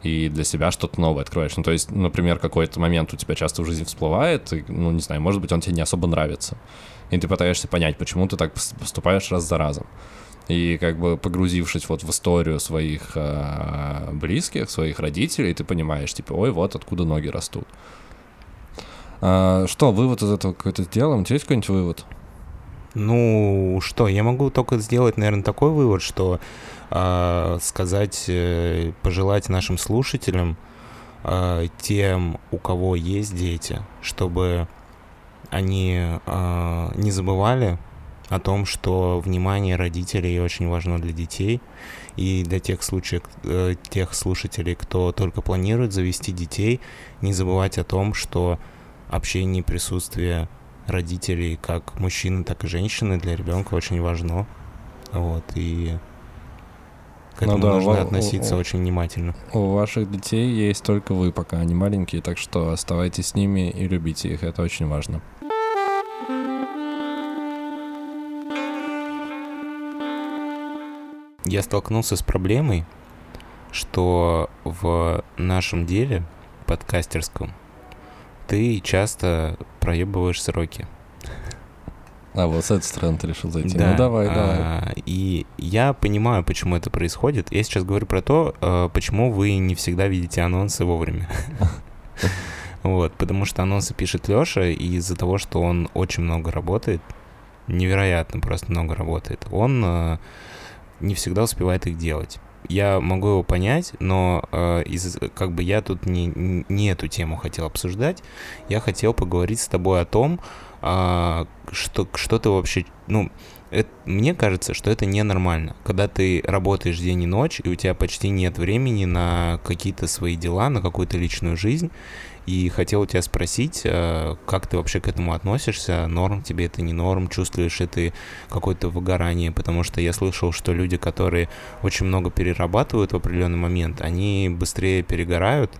и для себя что-то новое открываешь. Ну, то есть, например, какой-то момент у тебя часто в жизни всплывает, и, ну, не знаю, может быть, он тебе не особо нравится. И ты пытаешься понять, почему ты так пос- поступаешь раз за разом. И как бы погрузившись вот в историю своих а, близких, своих родителей, ты понимаешь, типа, ой, вот откуда ноги растут. А, что, вывод из этого какой-то сделаем? У тебя есть какой-нибудь вывод? Ну, что, я могу только сделать, наверное, такой вывод, что а, сказать, э, пожелать нашим слушателям, а, тем, у кого есть дети, чтобы они а, не забывали о том, что внимание родителей очень важно для детей, и для тех случаев, э, тех слушателей, кто только планирует завести детей, не забывать о том, что общение присутствие родителей, как мужчины, так и женщины, для ребенка очень важно. Вот, и к этому ну, да, нужно ва- относиться у, очень внимательно. У ваших детей есть только вы, пока они маленькие, так что оставайтесь с ними и любите их, это очень важно. Я столкнулся с проблемой, что в нашем деле подкастерском ты часто проебываешь сроки. А вот с этой стороны ты решил зайти. Да, Ну давай, а, давай. И я понимаю, почему это происходит. Я сейчас говорю про то, э, почему вы не всегда видите анонсы вовремя. Вот, потому что анонсы пишет Лёша, и из-за того, что он очень много работает, невероятно просто много работает, он э, не всегда успевает их делать. Я могу его понять, но э, из, как бы я тут не, не эту тему хотел обсуждать. Я хотел поговорить с тобой о том, а, что, что ты вообще, ну, это, мне кажется, что это ненормально, когда ты работаешь день и ночь, и у тебя почти нет времени на какие-то свои дела, на какую-то личную жизнь, и хотел у тебя спросить, э, как ты вообще к этому относишься, норм тебе это не норм, чувствуешь ли ты какое-то выгорание, потому что я слышал, что люди, которые очень много перерабатывают в определенный момент, они быстрее перегорают,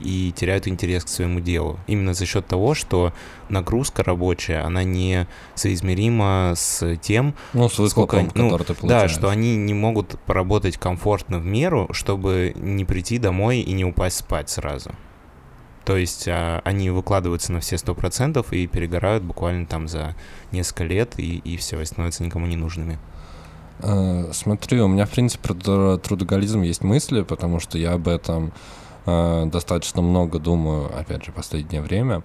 и теряют интерес к своему делу. Именно за счет того, что нагрузка рабочая, она не соизмерима с тем, Ну, с сколько они- ну, ты да, получаешь. что они не могут поработать комфортно в меру, чтобы не прийти домой и не упасть спать сразу. То есть а, они выкладываются на все сто процентов и перегорают буквально там за несколько лет и, и все, и становятся никому не нужными. Э, Смотри, у меня, в принципе, про тру- трудоголизм есть мысли, потому что я об этом э, достаточно много думаю, опять же, в последнее время,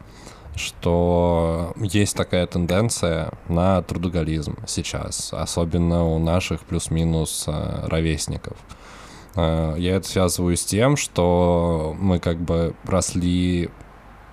что есть такая тенденция на трудоголизм сейчас, особенно у наших плюс-минус э, ровесников. Э, Я это связываю с тем, что мы как бы росли,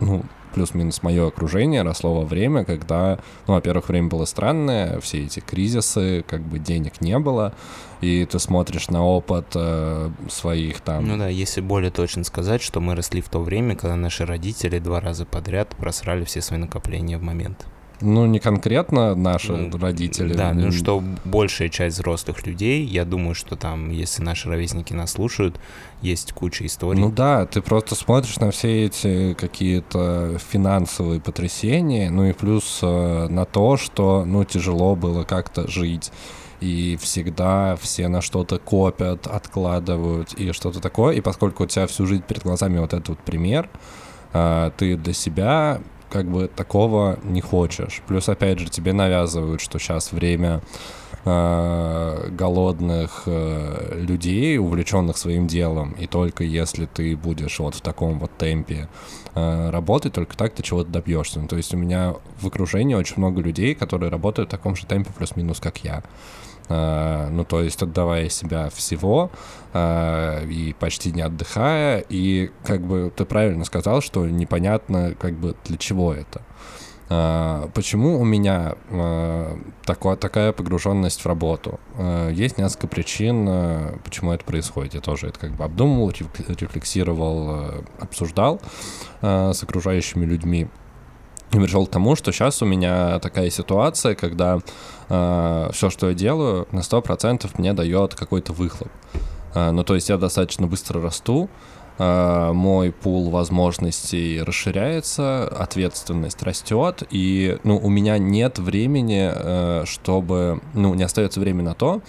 ну, плюс-минус мое окружение росло во время, когда, ну, во-первых, время было странное, все эти кризисы, как бы денег не было, и ты смотришь на опыт э, своих там... Ну да, если более точно сказать, что мы росли в то время, когда наши родители два раза подряд просрали все свои накопления в момент. Ну, не конкретно наши Ну, родители. Да, ну что большая часть взрослых людей, я думаю, что там, если наши ровесники нас слушают, есть куча историй. Ну да, ты просто смотришь на все эти какие-то финансовые потрясения, ну и плюс э, на то, что, ну, тяжело было как-то жить. И всегда все на что-то копят, откладывают и что-то такое. И поскольку у тебя всю жизнь перед глазами вот этот вот пример, э, ты для себя как бы такого не хочешь. Плюс, опять же, тебе навязывают, что сейчас время э, голодных э, людей, увлеченных своим делом, и только если ты будешь вот в таком вот темпе э, работать, только так ты чего-то добьешься. Ну, то есть у меня в окружении очень много людей, которые работают в таком же темпе плюс-минус, как я. Э, ну, то есть отдавая себя всего э, и почти не отдыхая, и как бы ты правильно сказал, что непонятно как бы для чего это. А, Почему у меня такое, такая погруженность в работу? Есть несколько причин, почему это происходит. Я тоже это как бы обдумывал, реф- рефлексировал, обсуждал с окружающими людьми. И пришел к тому, что сейчас у меня такая ситуация, когда все, что я делаю, на 100% мне дает какой-то выхлоп. А, ну, то есть я достаточно быстро расту, а, мой пул возможностей расширяется, ответственность растет, и ну, у меня нет времени, э, чтобы, ну, не остается времени на то,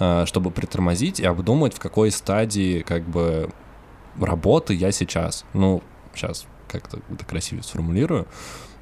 э, чтобы притормозить и обдумать, в какой стадии как бы работы я сейчас. Ну, сейчас как-то это красиво сформулирую.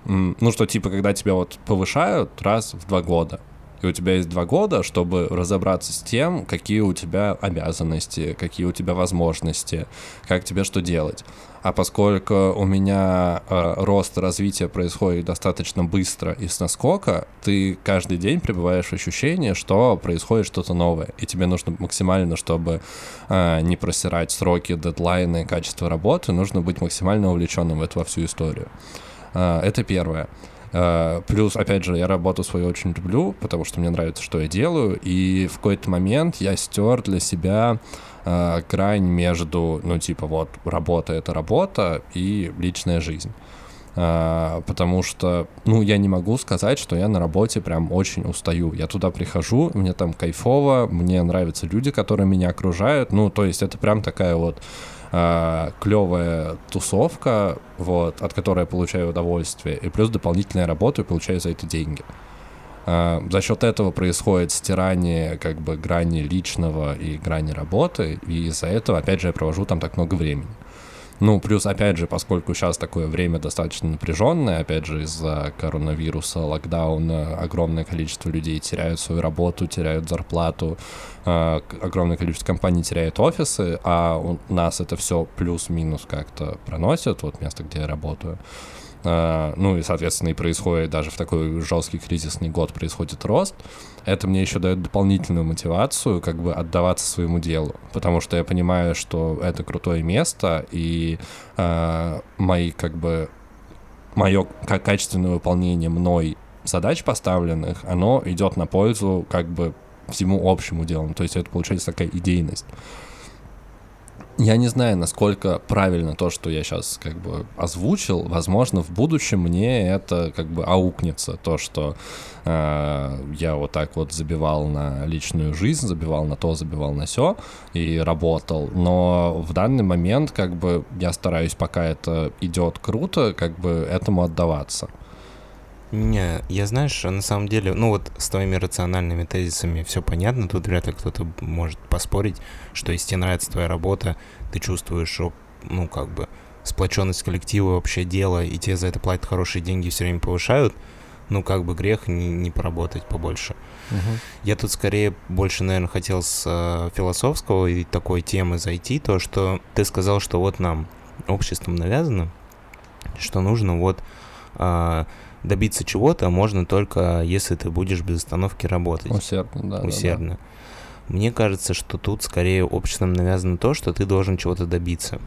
Ну, что типа, когда тебя вот повышают раз в два года, и у тебя есть два года, чтобы разобраться с тем, какие у тебя обязанности, какие у тебя возможности, как тебе что делать. А поскольку у меня э, рост развития происходит достаточно быстро и с наскока, ты каждый день пребываешь в ощущении, что происходит что-то новое. И тебе нужно максимально, чтобы э, не просирать сроки, дедлайны, качество работы, нужно быть максимально увлеченным в эту во всю историю. Э, это первое. Э, Плюс, опять же, я работу свою очень люблю, потому что мне нравится, что я делаю, и в какой-то момент я стер для себя э, грань между, ну, типа, вот, работа — это работа, и личная жизнь. Э, Потому что, ну, я не могу сказать, что я на работе прям очень устаю. Я туда прихожу, мне там кайфово, мне нравятся люди, которые меня окружают. Ну, то есть это прям такая вот э, клевая тусовка, вот, от которой я получаю удовольствие, и плюс дополнительная работа, и получаю за это деньги. А, за счет этого происходит стирание как бы грани личного и грани работы, и из-за этого, опять же, я провожу там так много времени. Ну, плюс, опять же, поскольку сейчас такое время достаточно напряженное, опять же, из-за коронавируса, локдауна, огромное количество людей теряют свою работу, теряют зарплату, э, огромное количество компаний теряет офисы, а у нас это все плюс-минус как-то проносит, вот место, где я работаю. Э, ну и, соответственно, и происходит даже в такой жесткий кризисный год происходит рост, это мне еще дает дополнительную мотивацию как бы отдаваться своему делу, потому что я понимаю, что это крутое место, и э, мои как бы мое качественное выполнение мной задач поставленных, оно идет на пользу как бы всему общему делу. То есть это получается такая идейность. Я не знаю, насколько правильно то, что я сейчас как бы озвучил. Возможно, в будущем мне это как бы аукнется, то, что э, я вот так вот забивал на личную жизнь, забивал на то, забивал на все и работал. Но в данный момент как бы я стараюсь, пока это идет круто, как бы этому отдаваться. Не, я знаешь, на самом деле, ну вот с твоими рациональными тезисами все понятно, тут вряд ли кто-то может поспорить, что если тебе нравится твоя работа, ты чувствуешь, ну как бы сплоченность коллектива, вообще дело, и тебе за это платят хорошие деньги, все время повышают, ну как бы грех не, не поработать побольше. Угу. Я тут скорее больше, наверное, хотел с э, философского и такой темы зайти, то, что ты сказал, что вот нам обществом навязано, что нужно вот... Э, добиться чего-то можно только, если ты будешь без остановки работать. Усердно, да. Усердно. Да, да. Мне кажется, что тут скорее обществом навязано то, что ты должен чего-то добиться.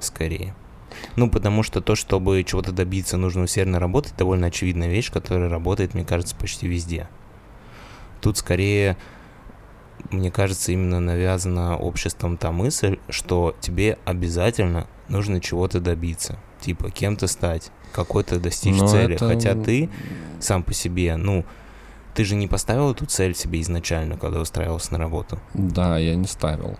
Скорее. Ну, потому что то, чтобы чего-то добиться, нужно усердно работать, довольно очевидная вещь, которая работает, мне кажется, почти везде. Тут скорее, мне кажется, именно навязана обществом та мысль, что тебе обязательно нужно чего-то добиться. Типа, кем-то стать, какой-то достичь Но цели. Это... Хотя ты сам по себе, ну, ты же не поставил эту цель себе изначально, когда устраивался на работу? Да, я не ставил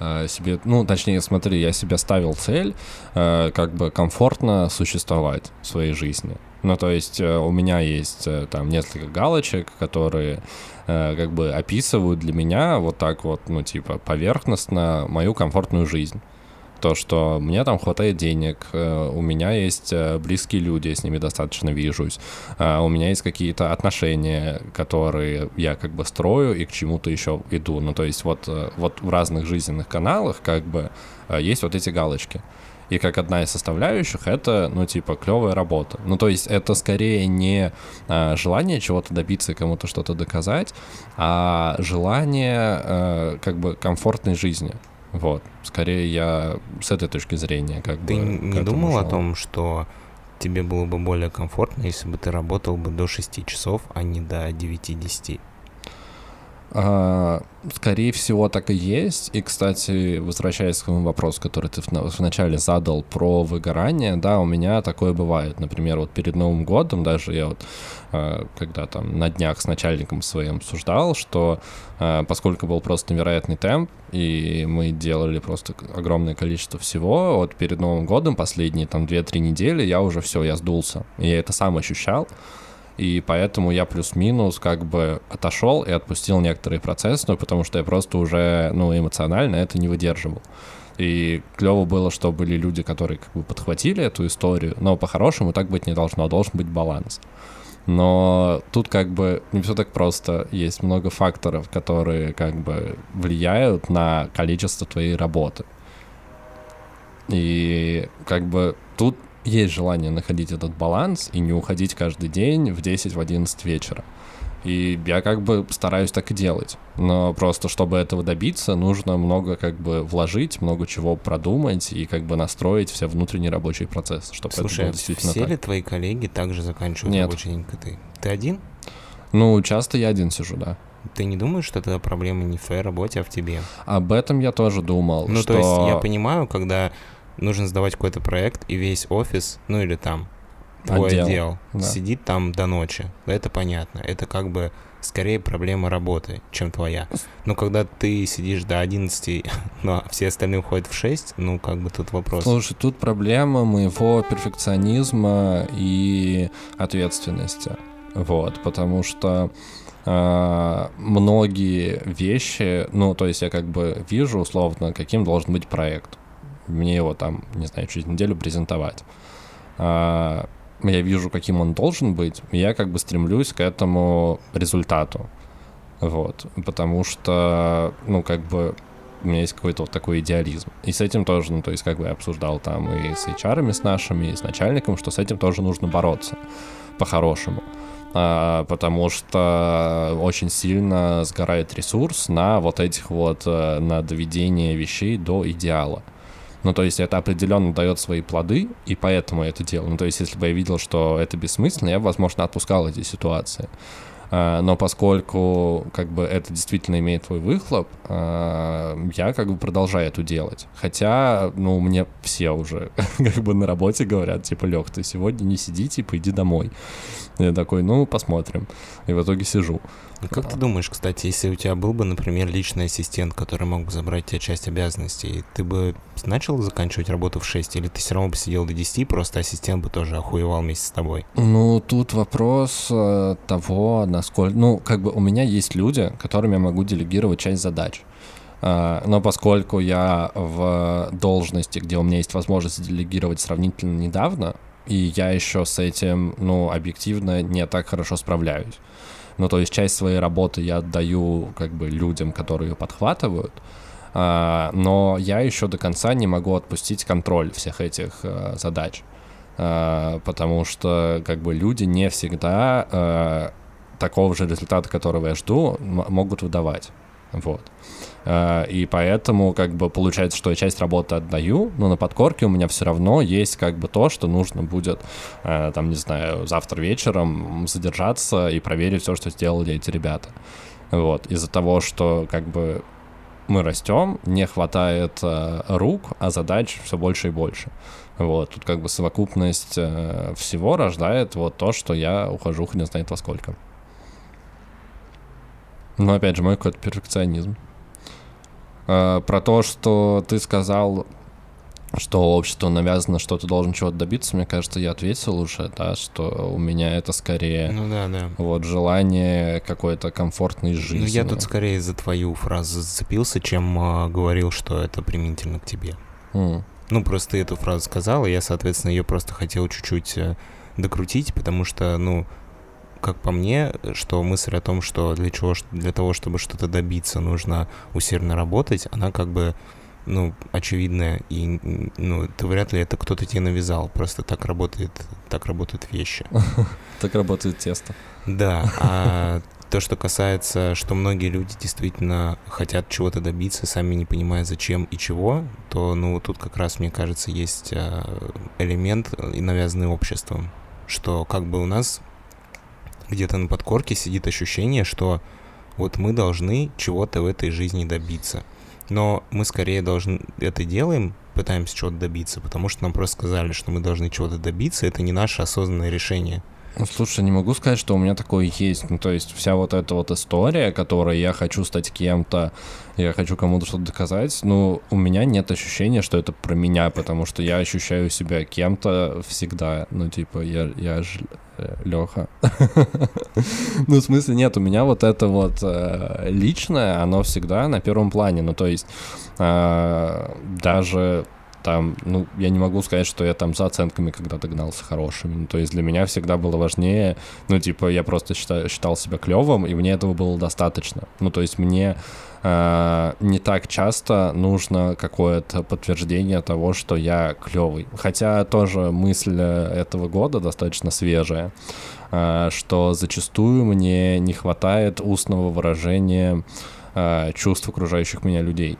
а, себе, ну, точнее, смотри, я себе ставил цель э, как бы комфортно существовать в своей жизни. Ну, то есть э, у меня есть э, там несколько галочек, которые как бы описывают для меня вот так вот, ну, типа, поверхностно мою комфортную жизнь то, что мне там хватает денег, э, у меня есть э, близкие люди, я с ними достаточно вижусь, э, у меня есть какие-то отношения, которые я как бы строю и к чему-то еще иду. Ну, то есть вот, вот в разных жизненных каналах как бы есть вот эти галочки. И как одна из составляющих это, ну, типа, клевая работа. Ну, то есть это скорее не а, желание чего-то добиться и кому-то что-то доказать, а желание а, как бы комфортной жизни. Вот. Скорее я с этой точки зрения как ты бы... Ты не думал шел. о том, что тебе было бы более комфортно, если бы ты работал бы до 6 часов, а не до 9-10? А, скорее всего, так и есть. И, кстати, возвращаясь к тому вопросу, который ты вначале задал про выгорание, да, у меня такое бывает. Например, вот перед Новым годом даже я вот, а, когда там на днях с начальником своим обсуждал, что а, поскольку был просто невероятный темп, и мы делали просто огромное количество всего, вот перед Новым годом последние там 2-3 недели я уже все, я сдулся. И я это сам ощущал и поэтому я плюс-минус как бы отошел и отпустил некоторые процессы, ну, потому что я просто уже, ну, эмоционально это не выдерживал. И клево было, что были люди, которые как бы подхватили эту историю, но по-хорошему так быть не должно, должен быть баланс. Но тут как бы не все так просто. Есть много факторов, которые как бы влияют на количество твоей работы. И как бы тут есть желание находить этот баланс и не уходить каждый день в 10, в 11 вечера. И я как бы стараюсь так и делать. Но просто, чтобы этого добиться, нужно много как бы вложить, много чего продумать и как бы настроить все внутренние рабочие процессы, чтобы Слушай, это было действительно все так. ли твои коллеги также заканчивают Нет. рабочий день, как ты? Ты один? Ну, часто я один сижу, да. Ты не думаешь, что это проблема не в твоей работе, а в тебе? Об этом я тоже думал. Ну, что... то есть я понимаю, когда нужно сдавать какой-то проект, и весь офис, ну или там твой отдел, отдел да. сидит там до ночи. Это понятно. Это как бы скорее проблема работы, чем твоя. Но когда ты сидишь до 11, но все остальные уходят в 6, ну как бы тут вопрос. Слушай, тут проблема моего перфекционизма и ответственности. Вот, потому что э, многие вещи, ну, то есть я как бы вижу условно, каким должен быть проект. Мне его там, не знаю, через неделю презентовать. Э, я вижу, каким он должен быть, и я как бы стремлюсь к этому результату. Вот, потому что, ну, как бы у меня есть какой-то вот такой идеализм. И с этим тоже, ну, то есть, как бы я обсуждал там и с HR с нашими, и с начальником, что с этим тоже нужно бороться по-хорошему. А, потому что очень сильно сгорает ресурс на вот этих вот, э, на доведение вещей до идеала. Ну, то есть это определенно дает свои плоды, и поэтому я это делаю. Ну, то есть если бы я видел, что это бессмысленно, я бы, возможно, отпускал эти ситуации. А, но поскольку как бы это действительно имеет твой выхлоп, а, я как бы продолжаю это делать. Хотя, ну, мне все уже как бы на работе говорят, типа, Лех, ты сегодня не сиди, типа, иди домой. Я такой, ну, посмотрим. И в итоге сижу. Ну, как ты думаешь, кстати, если у тебя был бы, например, личный ассистент, который мог бы забрать тебе часть обязанностей, ты бы начал заканчивать работу в 6, или ты все равно бы сидел до 10, просто ассистент бы тоже охуевал вместе с тобой? Ну, тут вопрос э, того, насколько... Ну, как бы у меня есть люди, которым я могу делегировать часть задач. Uh, но поскольку я в должности, где у меня есть возможность делегировать сравнительно недавно, и я еще с этим, ну, объективно не так хорошо справляюсь. Ну, то есть часть своей работы я отдаю как бы людям, которые ее подхватывают, а, но я еще до конца не могу отпустить контроль всех этих а, задач, а, потому что как бы люди не всегда а, такого же результата, которого я жду, могут выдавать. Вот. Э, и поэтому, как бы, получается, что я часть работы отдаю, но на подкорке у меня все равно есть, как бы, то, что нужно будет, э, там, не знаю, завтра вечером задержаться и проверить все, что сделали эти ребята. Вот. Из-за того, что, как бы, мы растем, не хватает э, рук, а задач все больше и больше. Вот, тут как бы совокупность э, всего рождает вот то, что я ухожу не знает во сколько. Но опять же, мой какой-то перфекционизм. Э, про то, что ты сказал, что общество навязано, что ты должен чего-то добиться, мне кажется, я ответил уже, да, что у меня это скорее ну, да, да. вот желание какой-то комфортной жизни. Ну, я тут скорее за твою фразу зацепился, чем э, говорил, что это применительно к тебе. Mm. Ну, просто ты эту фразу сказал, и я, соответственно, ее просто хотел чуть-чуть э, докрутить, потому что, ну, как по мне, что мысль о том, что для чего, для того, чтобы что-то добиться, нужно усердно работать, она как бы, ну, очевидная, и, ну, ты вряд ли это кто-то тебе навязал, просто так работает, так работают вещи. Так работает тесто. Да, а то, что касается, что многие люди действительно хотят чего-то добиться, сами не понимая зачем и чего, то, ну, тут как раз, мне кажется, есть а, элемент, и навязанный обществом, что как бы у нас где-то на подкорке сидит ощущение, что вот мы должны чего-то в этой жизни добиться. Но мы скорее должны это делаем, пытаемся чего-то добиться, потому что нам просто сказали, что мы должны чего-то добиться, это не наше осознанное решение. Ну, слушай, не могу сказать, что у меня такое есть. Ну, то есть вся вот эта вот история, которая я хочу стать кем-то, я хочу кому-то что-то доказать, ну, у меня нет ощущения, что это про меня, потому что я ощущаю себя кем-то всегда. Ну, типа, я, я ж э, Леха. ну, в смысле, нет, у меня вот это вот э, личное, оно всегда на первом плане. Ну, то есть э, даже там, ну, я не могу сказать, что я там за оценками когда-то гнался хорошими. Ну, то есть для меня всегда было важнее, ну, типа, я просто считал, считал себя клевым, и мне этого было достаточно. Ну, то есть мне э, не так часто нужно какое-то подтверждение того, что я клевый. Хотя тоже мысль этого года достаточно свежая, э, что зачастую мне не хватает устного выражения э, чувств окружающих меня людей.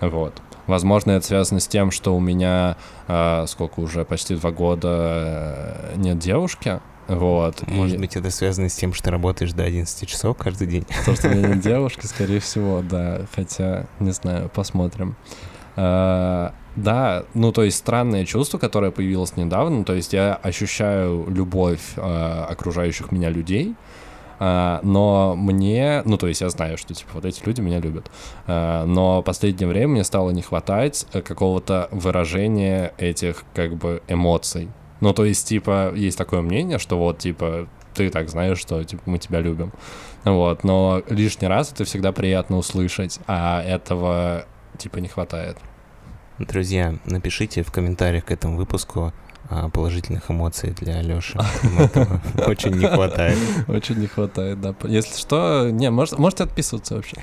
Вот. Возможно, это связано с тем, что у меня э, сколько уже почти два года э, нет девушки. Вот. Может и... быть, это связано с тем, что ты работаешь до 11 часов каждый день? То, что у меня нет девушки, скорее всего, да. Хотя, не знаю, посмотрим. Uh, да, ну то есть странное чувство, которое появилось недавно, то есть я ощущаю любовь uh, окружающих меня людей, а, но мне, ну, то есть я знаю, что, типа, вот эти люди меня любят, а, но в последнее время мне стало не хватать э, какого-то выражения этих, как бы, эмоций. Ну, то есть, типа, есть такое мнение, что вот, типа, ты так знаешь, что типа, мы тебя любим. Вот, но лишний раз это всегда приятно услышать, а этого типа не хватает. Друзья, напишите в комментариях к этому выпуску а, положительных эмоций для Алёши. Очень не хватает. Очень не хватает, да. Если что, не, может, можете отписываться вообще.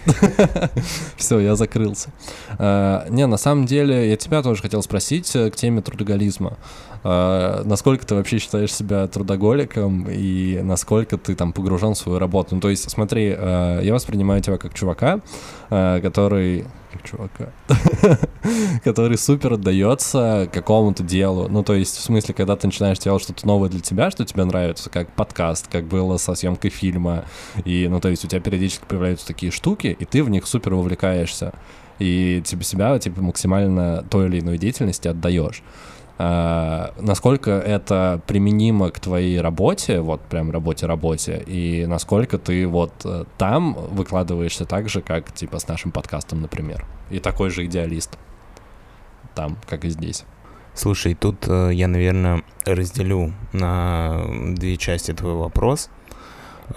Все, я закрылся. А, не, на самом деле, я тебя тоже хотел спросить э, к теме трудоголизма. А, насколько ты вообще считаешь себя трудоголиком и насколько ты там погружен в свою работу? Ну, то есть, смотри, а, я воспринимаю тебя как чувака, а, который как чувака, который супер отдается какому-то делу. Ну, то есть, в смысле, когда ты начинаешь делать что-то новое для тебя, что тебе нравится, как подкаст, как было со съемкой фильма, и, ну, то есть, у тебя периодически появляются такие штуки, и ты в них супер увлекаешься, и тебе себя, типа, максимально той или иной деятельности отдаешь. Uh, насколько это применимо к твоей работе, вот прям работе-работе, и насколько ты вот uh, там выкладываешься так же, как типа с нашим подкастом, например, и такой же идеалист там, как и здесь. Слушай, тут uh, я, наверное, разделю на две части твой вопрос.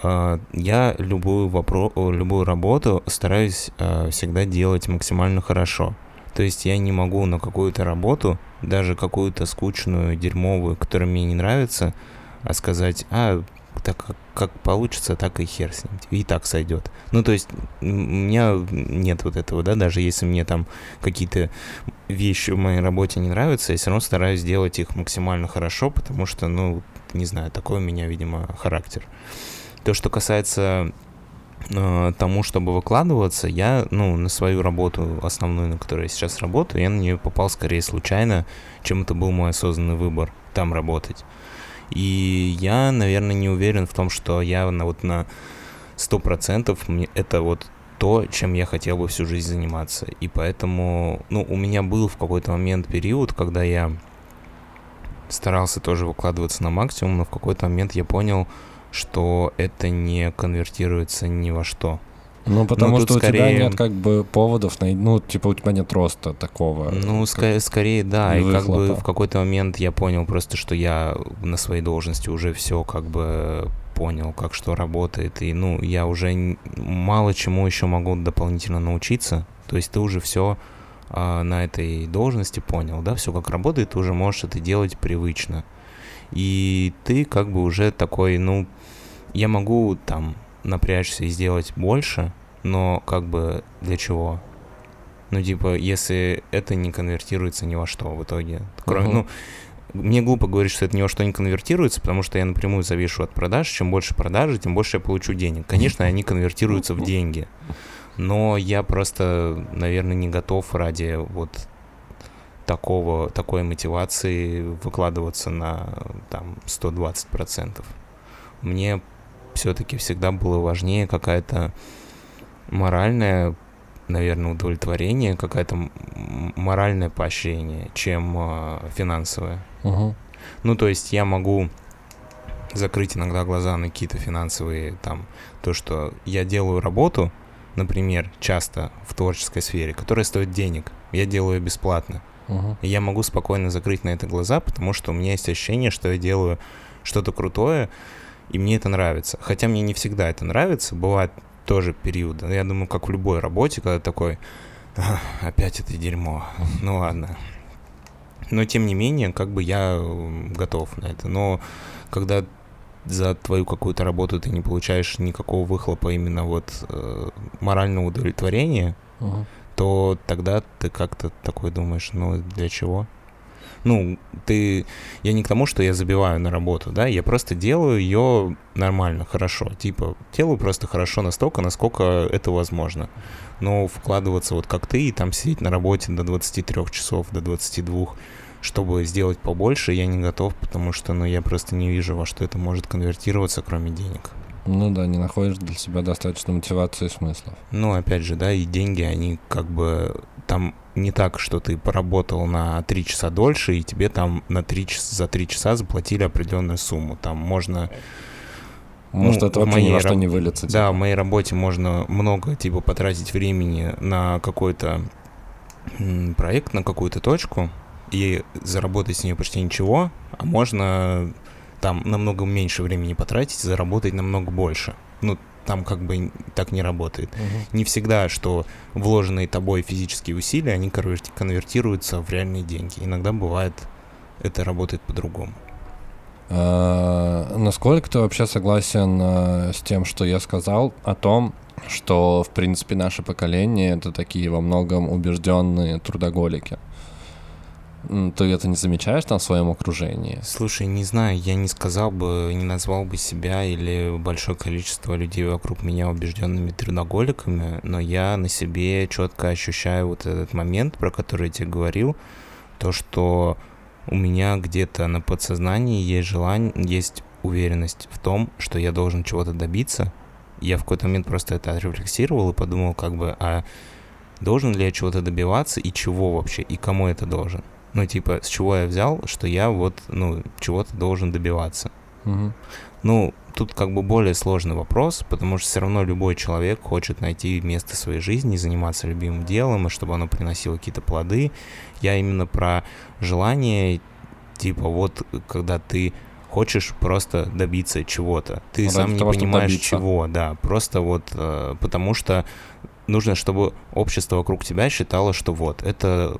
Я любую, вопро- любую работу стараюсь всегда делать максимально хорошо. То есть я не могу на какую-то работу, даже какую-то скучную, дерьмовую, которая мне не нравится, а сказать, а, так как, как получится, так и хер с ним. И так сойдет. Ну, то есть, у меня нет вот этого, да, даже если мне там какие-то вещи в моей работе не нравятся, я все равно стараюсь сделать их максимально хорошо, потому что, ну, не знаю, такой у меня, видимо, характер. То, что касается тому, чтобы выкладываться, я, ну, на свою работу основную, на которой я сейчас работаю, я на нее попал скорее случайно, чем это был мой осознанный выбор там работать. И я, наверное, не уверен в том, что я на, вот на 100% мне это вот то, чем я хотел бы всю жизнь заниматься. И поэтому, ну, у меня был в какой-то момент период, когда я старался тоже выкладываться на максимум, но в какой-то момент я понял, что это не конвертируется ни во что. Ну, потому что скорее... у тебя нет как бы поводов, на... ну, типа у тебя нет роста такого. Ну, ск- скорее, да, и как бы в какой-то момент я понял просто, что я на своей должности уже все как бы понял, как что работает, и, ну, я уже мало чему еще могу дополнительно научиться, то есть ты уже все а, на этой должности понял, да, все как работает, ты уже можешь это делать привычно, и ты как бы уже такой, ну, я могу там напрячься и сделать больше, но как бы для чего? Ну, типа, если это не конвертируется ни во что в итоге. Кроме, uh-huh. ну, мне глупо говорить, что это ни во что не конвертируется, потому что я напрямую завишу от продаж. Чем больше продажи, тем больше я получу денег. Конечно, они конвертируются в деньги. Но я просто, наверное, не готов ради вот такого, такой мотивации выкладываться на там 120%. Мне все-таки всегда было важнее какая-то моральная, наверное, удовлетворение, какое-то моральное поощрение, чем э, финансовое. Угу. Ну, то есть я могу закрыть иногда глаза на какие-то финансовые, там, то, что я делаю работу, например, часто в творческой сфере, которая стоит денег, я делаю бесплатно. Uh-huh. И я могу спокойно закрыть на это глаза, потому что у меня есть ощущение, что я делаю что-то крутое, и мне это нравится. Хотя мне не всегда это нравится, бывают тоже периоды. Я думаю, как в любой работе, когда такой, опять это дерьмо, ну ладно. Но тем не менее, как бы я готов на это. Но когда за твою какую-то работу ты не получаешь никакого выхлопа именно вот э, морального удовлетворения, uh-huh. то тогда ты как-то такой думаешь, ну для чего? Ну, ты... Я не к тому, что я забиваю на работу, да, я просто делаю ее нормально, хорошо. Типа, делаю просто хорошо настолько, насколько это возможно. Но вкладываться вот как ты и там сидеть на работе до 23 часов, до 22, чтобы сделать побольше, я не готов, потому что, ну, я просто не вижу, во что это может конвертироваться, кроме денег. Ну да, не находишь для себя достаточно мотивации и смыслов. Ну, опять же, да, и деньги, они как бы там не так, что ты поработал на 3 часа дольше, и тебе там на 3 часа, за 3 часа заплатили определенную сумму. Там можно... Может, ну, это вообще ни во что не выльется. Да, типа. в моей работе можно много, типа, потратить времени на какой-то проект, на какую-то точку, и заработать с нее почти ничего, а можно там намного меньше времени потратить, заработать намного больше. Ну, там как бы так не работает. Не всегда, что вложенные тобой физические усилия, они конверти- конвертируются в реальные деньги. Иногда бывает, это работает по-другому. А, Насколько ты вообще согласен а, с тем, что я сказал о том, что, в принципе, наше поколение — это такие во многом убежденные трудоголики? Ты это не замечаешь там в своем окружении? Слушай, не знаю, я не сказал бы, не назвал бы себя или большое количество людей вокруг меня убежденными трудоголиками, но я на себе четко ощущаю вот этот момент, про который я тебе говорил, то, что у меня где-то на подсознании есть желание, есть уверенность в том, что я должен чего-то добиться. Я в какой-то момент просто это отрефлексировал и подумал, как бы, а должен ли я чего-то добиваться и чего вообще, и кому это должен? Ну, типа, с чего я взял, что я вот, ну, чего-то должен добиваться. Мгм. Ну, тут как бы более сложный вопрос, потому что все равно любой человек хочет найти место своей жизни, заниматься любимым делом, и чтобы оно приносило какие-то плоды. Я именно про желание, типа, вот, когда ты хочешь просто добиться чего-то. Ты Ради сам не того, чтобы понимаешь чего, да, просто вот э, потому что нужно, чтобы общество вокруг тебя считало, что вот, это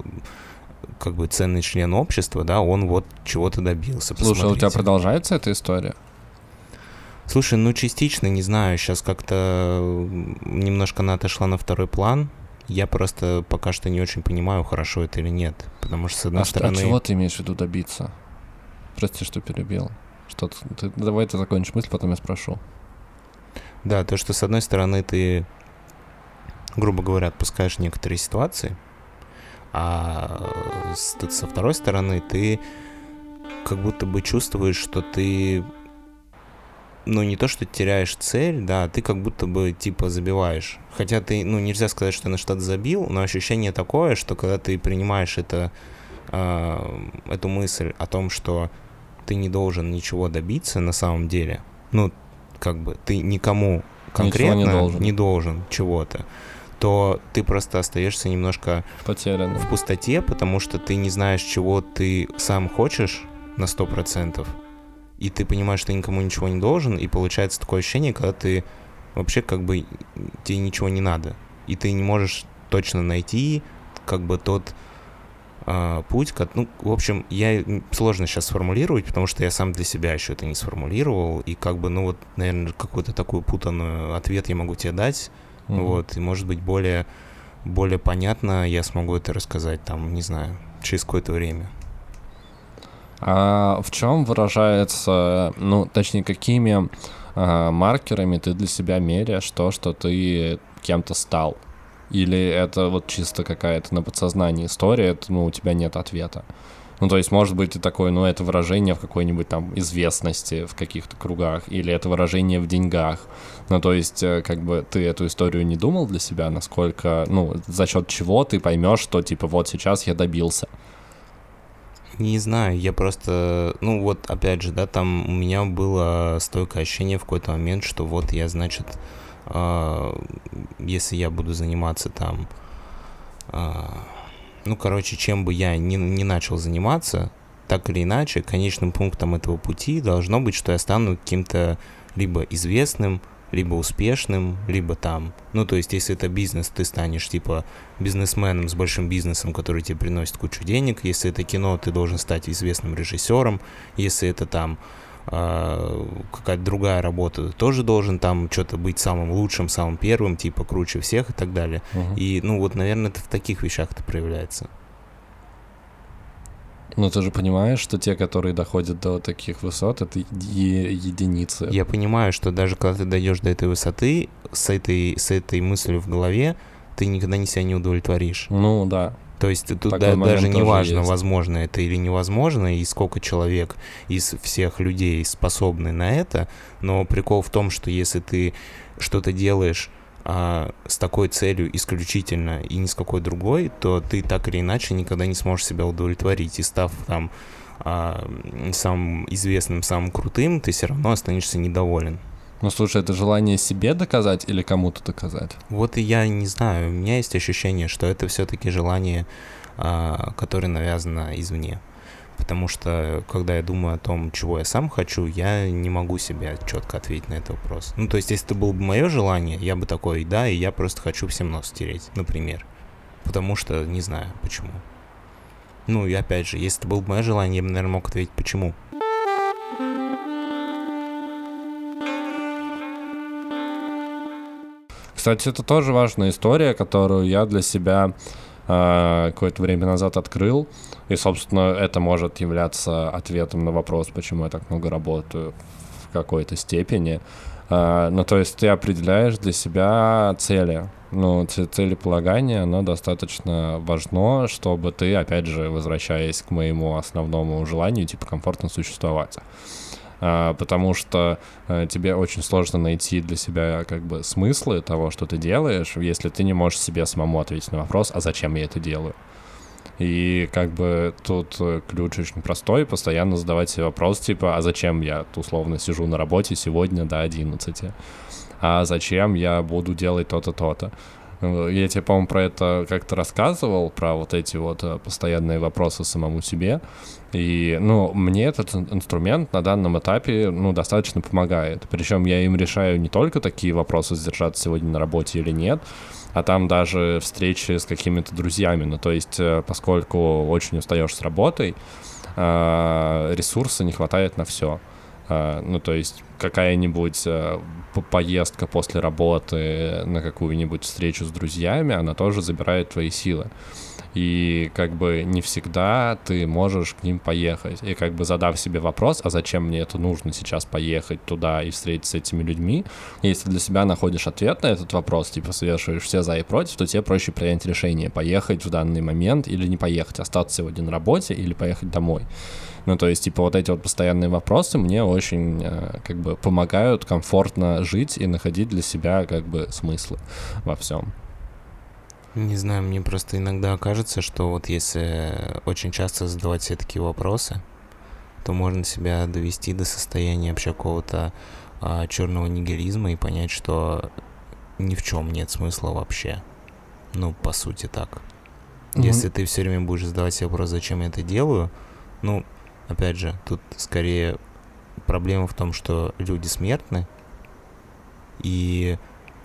как бы ценный член общества, да, он вот чего-то добился. Слушай, а у тебя посмотрите. продолжается эта история? Слушай, ну частично, не знаю, сейчас как-то немножко она отошла на второй план. Я просто пока что не очень понимаю, хорошо это или нет. Потому что, с одной А, что- а стороны... чего ты имеешь в виду добиться? Прости, что перебил. Что ты- давай ты закончишь мысль, потом я спрошу. Да, то, что с одной стороны ты, грубо говоря, отпускаешь некоторые ситуации, а со второй стороны ты как будто бы чувствуешь, что ты, ну не то, что теряешь цель, да, ты как будто бы типа забиваешь. Хотя ты, ну нельзя сказать, что ты на что-то забил, но ощущение такое, что когда ты принимаешь это, а, эту мысль о том, что ты не должен ничего добиться на самом деле, ну как бы ты никому конкретно не должен. не должен чего-то, то ты просто остаешься немножко Потеряно. в пустоте, потому что ты не знаешь, чего ты сам хочешь на 100%, и ты понимаешь, что ты никому ничего не должен, и получается такое ощущение, когда ты вообще как бы тебе ничего не надо, и ты не можешь точно найти как бы тот а, путь, как, ну, в общем, я сложно сейчас сформулировать, потому что я сам для себя еще это не сформулировал, и как бы, ну вот, наверное, какую-то такую путанную ответ я могу тебе дать, Мгм. вот, и может быть более, более понятно я смогу это рассказать там, не знаю, через какое-то время. А в чем выражается, ну, точнее, какими а, маркерами ты для себя меряешь то, что ты кем-то стал? Или это вот чисто какая-то на подсознании история, это, ну, у тебя нет ответа? Ну, то есть, может быть, и такое, ну, это выражение в какой-нибудь там известности в каких-то кругах, или это выражение в деньгах. Ну, то есть, э, как бы ты эту историю не думал для себя, насколько, ну, за счет чего ты поймешь, что, типа, вот сейчас я добился. Не знаю, я просто, ну вот опять же, да, там у меня было стойкое ощущение в какой-то момент, что вот я, значит, а, если я буду заниматься там, а, ну, короче, чем бы я ни, не начал заниматься, так или иначе, конечным пунктом этого пути должно быть, что я стану каким-то либо известным, либо успешным, либо там, ну, то есть, если это бизнес, ты станешь, типа, бизнесменом с большим бизнесом, который тебе приносит кучу денег. Если это кино, ты должен стать известным режиссером. Если это там а, какая-то другая работа, ты тоже должен там что-то быть самым лучшим, самым первым, типа круче всех и так далее. Мгм. И, ну, вот, наверное, это в таких вещах это проявляется. Ну, ты же понимаешь, что те, которые доходят до таких высот, это е- единицы. Я понимаю, что даже когда ты дойдешь до этой высоты, с этой, с этой мыслью в голове, ты никогда не себя не удовлетворишь. Ну, да. То есть тут да- даже не важно, есть. возможно это или невозможно, и сколько человек из всех людей способны на это, но прикол в том, что если ты что-то делаешь а, с такой целью исключительно и ни с какой другой, то ты так или иначе никогда не сможешь себя удовлетворить. И став там а, самым известным, самым крутым, ты все равно останешься недоволен. Ну, слушай, это желание себе доказать или кому-то доказать? Вот и я не знаю, у меня есть ощущение, что это все-таки желание, а, которое навязано извне. Потому что, когда я думаю о том, чего я сам хочу, я не могу себе четко ответить на этот вопрос. Ну, то есть, если это было бы мое желание, я бы такой, да, и я просто хочу всем нос стереть, например. Потому что не знаю почему. Ну, и опять же, если это было бы мое желание, я бы, наверное, мог ответить почему. Кстати, это тоже важная история, которую я для себя э, какое-то время назад открыл. И, собственно, это может являться ответом на вопрос, почему я так много работаю в какой-то степени. Э, ну, то есть ты определяешь для себя цели. Ну, целеполагание, оно достаточно важно, чтобы ты, опять же, возвращаясь к моему основному желанию, типа, комфортно существовать. А, потому что э, тебе очень сложно найти для себя как бы смыслы того, что ты делаешь, если ты не можешь себе самому ответить на вопрос, а зачем я это делаю. И как бы тут э, ключ очень простой, постоянно задавать себе вопрос, типа, а зачем я условно сижу на работе сегодня до 11? А зачем я буду делать то-то, то-то? Э, я тебе, по-моему, про это как-то рассказывал, про вот эти вот постоянные вопросы самому себе. И, ну, мне этот инструмент на данном этапе, ну, достаточно помогает. Причем я им решаю не только такие вопросы, сдержаться сегодня на работе или нет, а там даже встречи с какими-то друзьями. Ну, то есть, э, поскольку очень устаешь с работой, э, ресурса не хватает на все. Э, ну, то есть какая-нибудь поездка после работы на какую-нибудь встречу с друзьями, она тоже забирает твои силы и как бы не всегда ты можешь к ним поехать. И как бы задав себе вопрос, а зачем мне это нужно сейчас поехать туда и встретиться с этими людьми, если для себя находишь ответ на этот вопрос, типа совершаешь все за и против, то тебе проще принять решение, поехать в данный момент или не поехать, остаться сегодня на работе или поехать домой. Ну, то есть, типа, вот эти вот постоянные вопросы мне очень, э, как бы, помогают комфортно жить и находить для себя, как бы, смыслы во всем. Не знаю, мне просто иногда кажется, что вот если очень часто задавать все такие вопросы, то можно себя довести до состояния вообще какого-то а, черного нигилизма и понять, что ни в чем нет смысла вообще. Ну, по сути, так. Mm-hmm. Если ты все время будешь задавать себе вопрос, зачем я это делаю, ну, опять же, тут скорее проблема в том, что люди смертны, и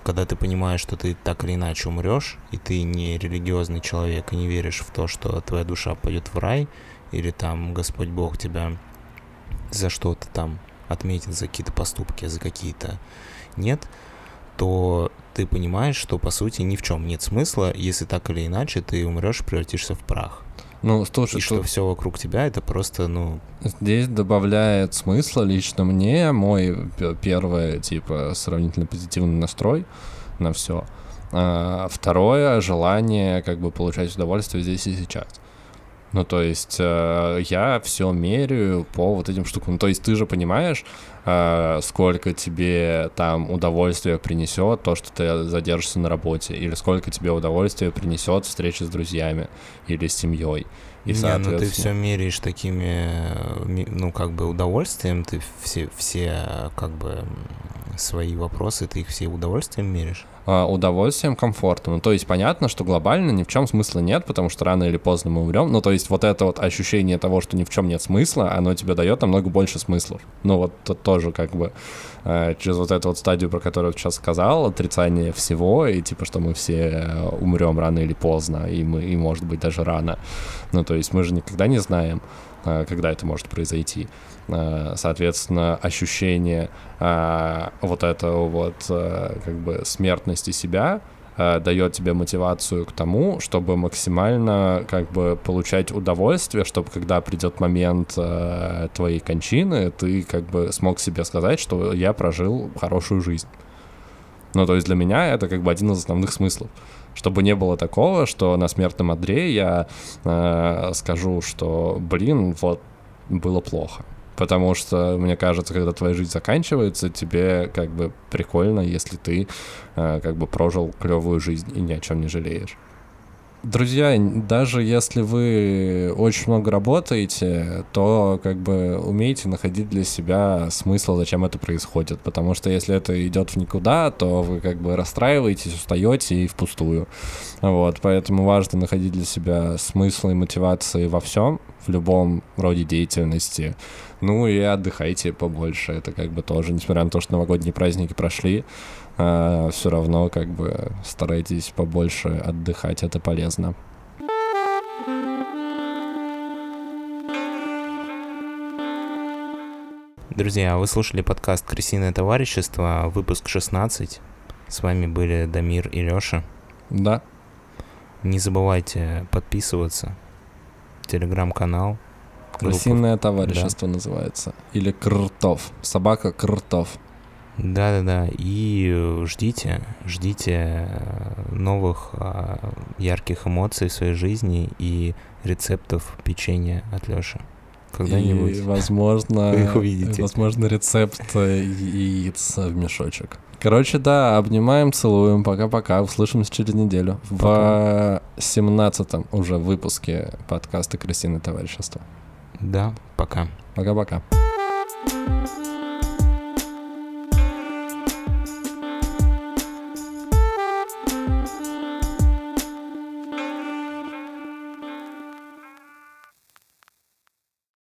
когда ты понимаешь, что ты так или иначе умрешь, и ты не религиозный человек, и не веришь в то, что твоя душа пойдет в рай, или там Господь Бог тебя за что-то там отметит, за какие-то поступки, за какие-то нет, то ты понимаешь, что по сути ни в чем нет смысла, если так или иначе ты умрешь, превратишься в прах. Ну, слушай, и что все вокруг тебя это просто, ну... Здесь добавляет смысла лично мне мой первый, типа, сравнительно позитивный настрой на все. А, второе, желание, как бы, получать удовольствие здесь и сейчас. Ну, то есть э, я все меряю по вот этим штукам. Ну, то есть ты же понимаешь, э, сколько тебе там удовольствия принесет то, что ты задержишься на работе, или сколько тебе удовольствия принесет встреча с друзьями или с семьей. И, Не, ну ты все меряешь такими, ну, как бы удовольствием, ты все, все, как бы, свои вопросы, ты их все удовольствием меришь? А, удовольствием, комфортом. Ну, то есть понятно, что глобально ни в чем смысла нет, потому что рано или поздно мы умрем. Ну, то есть вот это вот ощущение того, что ни в чем нет смысла, оно тебе дает намного больше смыслов. Ну, вот тут тоже как бы э, через вот эту вот стадию, про которую я сейчас сказал, отрицание всего, и типа, что мы все умрем рано или поздно, и мы, и может быть даже рано. Ну, то есть мы же никогда не знаем, э, когда это может произойти. Э, соответственно, ощущение э, вот этого вот э, как бы смертности себя дает тебе мотивацию к тому, чтобы максимально как бы получать удовольствие, чтобы когда придет момент э, твоей кончины, ты как бы смог себе сказать, что я прожил хорошую жизнь. Ну, то есть для меня это как бы один из основных смыслов. Чтобы не было такого, что на смертном одре я э, скажу, что, блин, вот было плохо. Потому что, мне кажется, когда твоя жизнь заканчивается, тебе как бы прикольно, если ты э, как бы прожил клевую жизнь и ни о чем не жалеешь. Друзья, даже если вы очень много работаете, то как бы умейте находить для себя смысл, зачем это происходит. Потому что если это идет в никуда, то вы как бы расстраиваетесь, устаете и впустую. Вот, поэтому важно находить для себя смысл и мотивации во всем, в любом роде деятельности. Ну и отдыхайте побольше. Это как бы тоже, несмотря на то, что новогодние праздники прошли, а, все равно как бы старайтесь побольше отдыхать, это полезно. Друзья, вы слушали подкаст «Крысиное товарищество», выпуск 16. С вами были Дамир и Лёша. Да. Не забывайте подписываться. Телеграм-канал. Крысиное товарищество да. называется. Или Кртов. Собака Кртов. Да-да-да, и ждите, ждите новых а, ярких эмоций в своей жизни и рецептов печенья от Лёши. Когда-нибудь. И, возможно, вы их увидите. Возможно, рецепт яиц в мешочек. Короче, да, обнимаем, целуем. Пока-пока. Услышимся через неделю. Пока. В 17-м уже выпуске подкаста «Крысиное товарищество». Да, пока. Пока-пока.